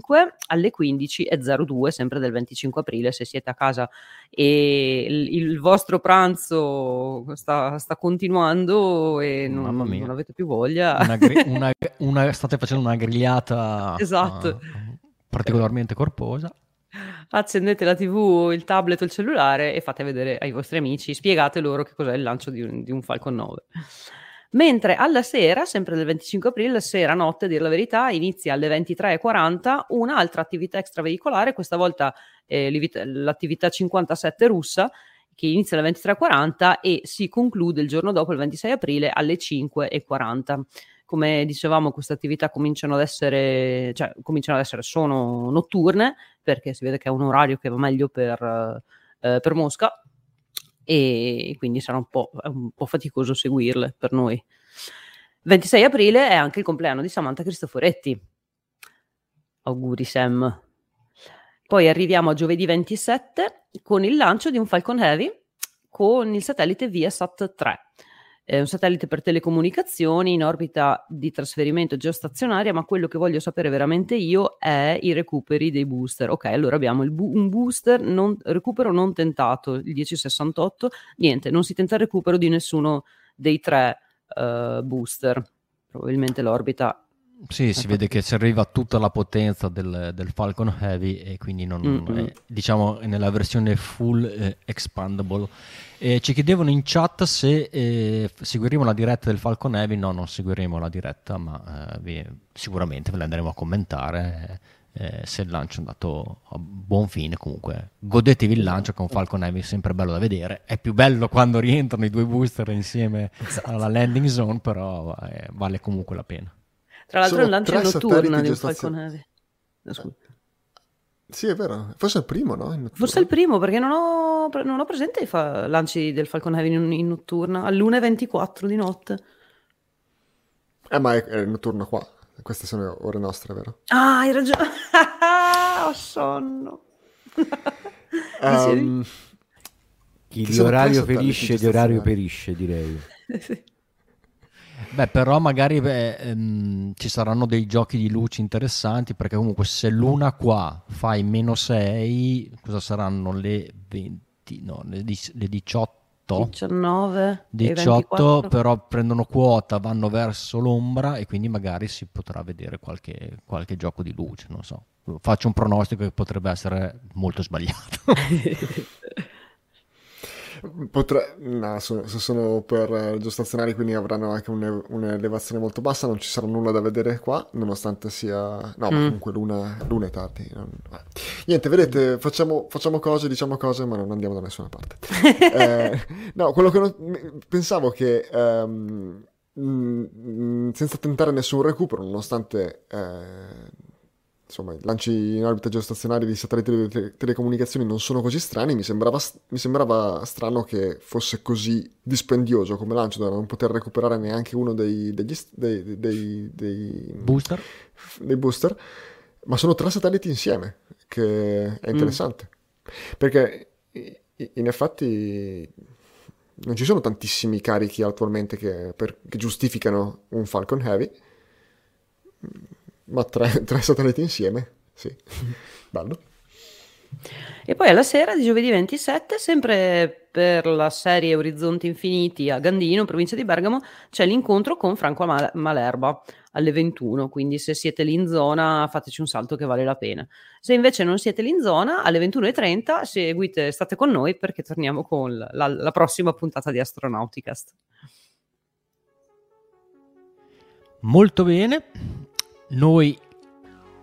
alle 15.02 sempre del 25 aprile se siete a casa e il, il vostro pranzo sta, sta continuando e non, non avete più voglia Una gri- una- una- state facendo una grigliata Esatto. eh, particolarmente corposa. Accendete la tv, il tablet o il cellulare e fate vedere ai vostri amici, spiegate loro che cos'è il lancio di un, di un Falcon 9. Mentre alla sera, sempre del 25 aprile, sera notte, a dire la verità, inizia alle 23.40 un'altra attività extraveicolare, questa volta eh, l'attività 57 russa, che inizia alle 23.40 e si conclude il giorno dopo, il 26 aprile, alle 5.40 come dicevamo, queste attività cominciano ad essere, cioè cominciano ad essere, sono notturne, perché si vede che è un orario che va meglio per, eh, per Mosca e quindi sarà un po', un po' faticoso seguirle per noi. 26 aprile è anche il compleanno di Samantha Cristoforetti. Auguri Sam. Poi arriviamo a giovedì 27 con il lancio di un Falcon Heavy con il satellite Viasat 3 è un satellite per telecomunicazioni in orbita di trasferimento geostazionaria, ma quello che voglio sapere veramente io è i recuperi dei booster. Ok, allora abbiamo bu- un booster non, recupero non tentato, il 1068, niente, non si tenta il recupero di nessuno dei tre eh, booster. Probabilmente l'orbita Sì, si vede che ci arriva tutta la potenza del, del Falcon Heavy e quindi non, Mm-mm. eh, diciamo nella versione full eh, expandable. E ci chiedevano in chat se eh, seguiremo la diretta del Falcon Heavy. No, non seguiremo la diretta, ma eh, vi- sicuramente ve la andremo a commentare eh, se il lancio è andato a buon fine. Comunque, godetevi il lancio con Falcon Heavy, è sempre bello da vedere. È più bello quando rientrano i due booster insieme alla landing zone, però eh, vale comunque la pena. Tra l'altro è un lancio notturno di un Falcon Heavy. No, scusa. Sì, è vero. Forse è il primo, no? Forse è il primo, perché non ho, non ho presente i fa- lanci del Falcon Heavy in, in notturna, all'1.24 di notte. Eh, ma è, è notturno qua. Queste sono ore nostre, vero? Ah, hai ragione. ho sonno. Ehm, Chi di orario ferisce, di orario perisce, direi. Sì. Beh, però magari beh, ehm, ci saranno dei giochi di luci interessanti perché comunque se l'una qua fai meno 6, cosa saranno le 20, no, le, le 18 18. 19 e 18 24. però prendono quota, vanno verso l'ombra e quindi magari si potrà vedere qualche, qualche gioco di luce, non so. Faccio un pronostico che potrebbe essere molto sbagliato. Potre... No, sono, se sono per geostazionari, quindi avranno anche un- un'elevazione molto bassa. Non ci sarà nulla da vedere qua, nonostante sia. No, Mm. comunque l'una, l'una è tardi. non- eh. Niente, vedete, facciamo, facciamo cose, diciamo cose, ma non andiamo da nessuna parte. Eh, no, quello che non- pensavo che. mm, senza tentare nessun recupero, nonostante. eh, Insomma, i lanci in orbita geostazionaria di satelliti di tele- telecomunicazioni non sono così strani. Mi sembrava, mi sembrava strano che fosse così dispendioso come lancio da non poter recuperare neanche uno dei, degli dei, dei- dei- Booster? dei booster. Ma sono tre satelliti insieme, che è interessante. Perché i- i- in effetti non ci sono tantissimi carichi attualmente che, per- che giustificano un Falcon Heavy. Ma tre, tre satelliti insieme, sì. Bello. E poi alla sera di giovedì 27, sempre per la serie Orizzonti Infiniti a Gandino, provincia di Bergamo, c'è l'incontro con Franco Mal- Malerba alle 21, quindi se siete lì in zona fateci un salto che vale la pena. Se invece non siete lì in zona, alle 21.30 seguite, state con noi perché torniamo con la, la- la prossima puntata di Astronauticast. Molto bene. Noi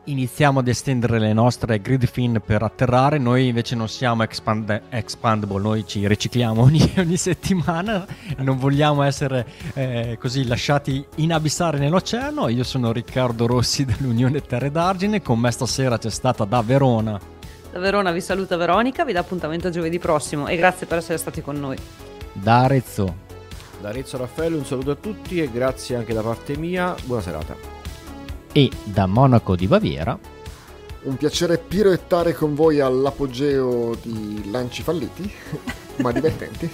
iniziamo ad estendere le nostre grid fin per atterrare. Noi invece non siamo expand- expandable, noi ci ricicliamo ogni, ogni settimana. Non vogliamo essere eh, così lasciati inabissare nell'oceano. Io sono Riccardo Rossi dell'Unione Terre d'Argine. Con me stasera c'è stata da Verona Da Verona vi saluta Veronica, vi dà appuntamento a giovedì prossimo e grazie per essere stati con noi. da Arezzo. Da Arezzo Raffaele un saluto a tutti e grazie anche da parte mia. Buona serata. E da Monaco di Baviera. Un piacere piroettare con voi all'apogeo di lanci falliti, ma divertenti.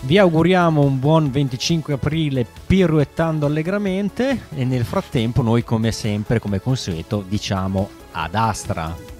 Vi auguriamo un buon 25 aprile piruettando allegramente e nel frattempo noi come sempre, come consueto, diciamo ad Astra.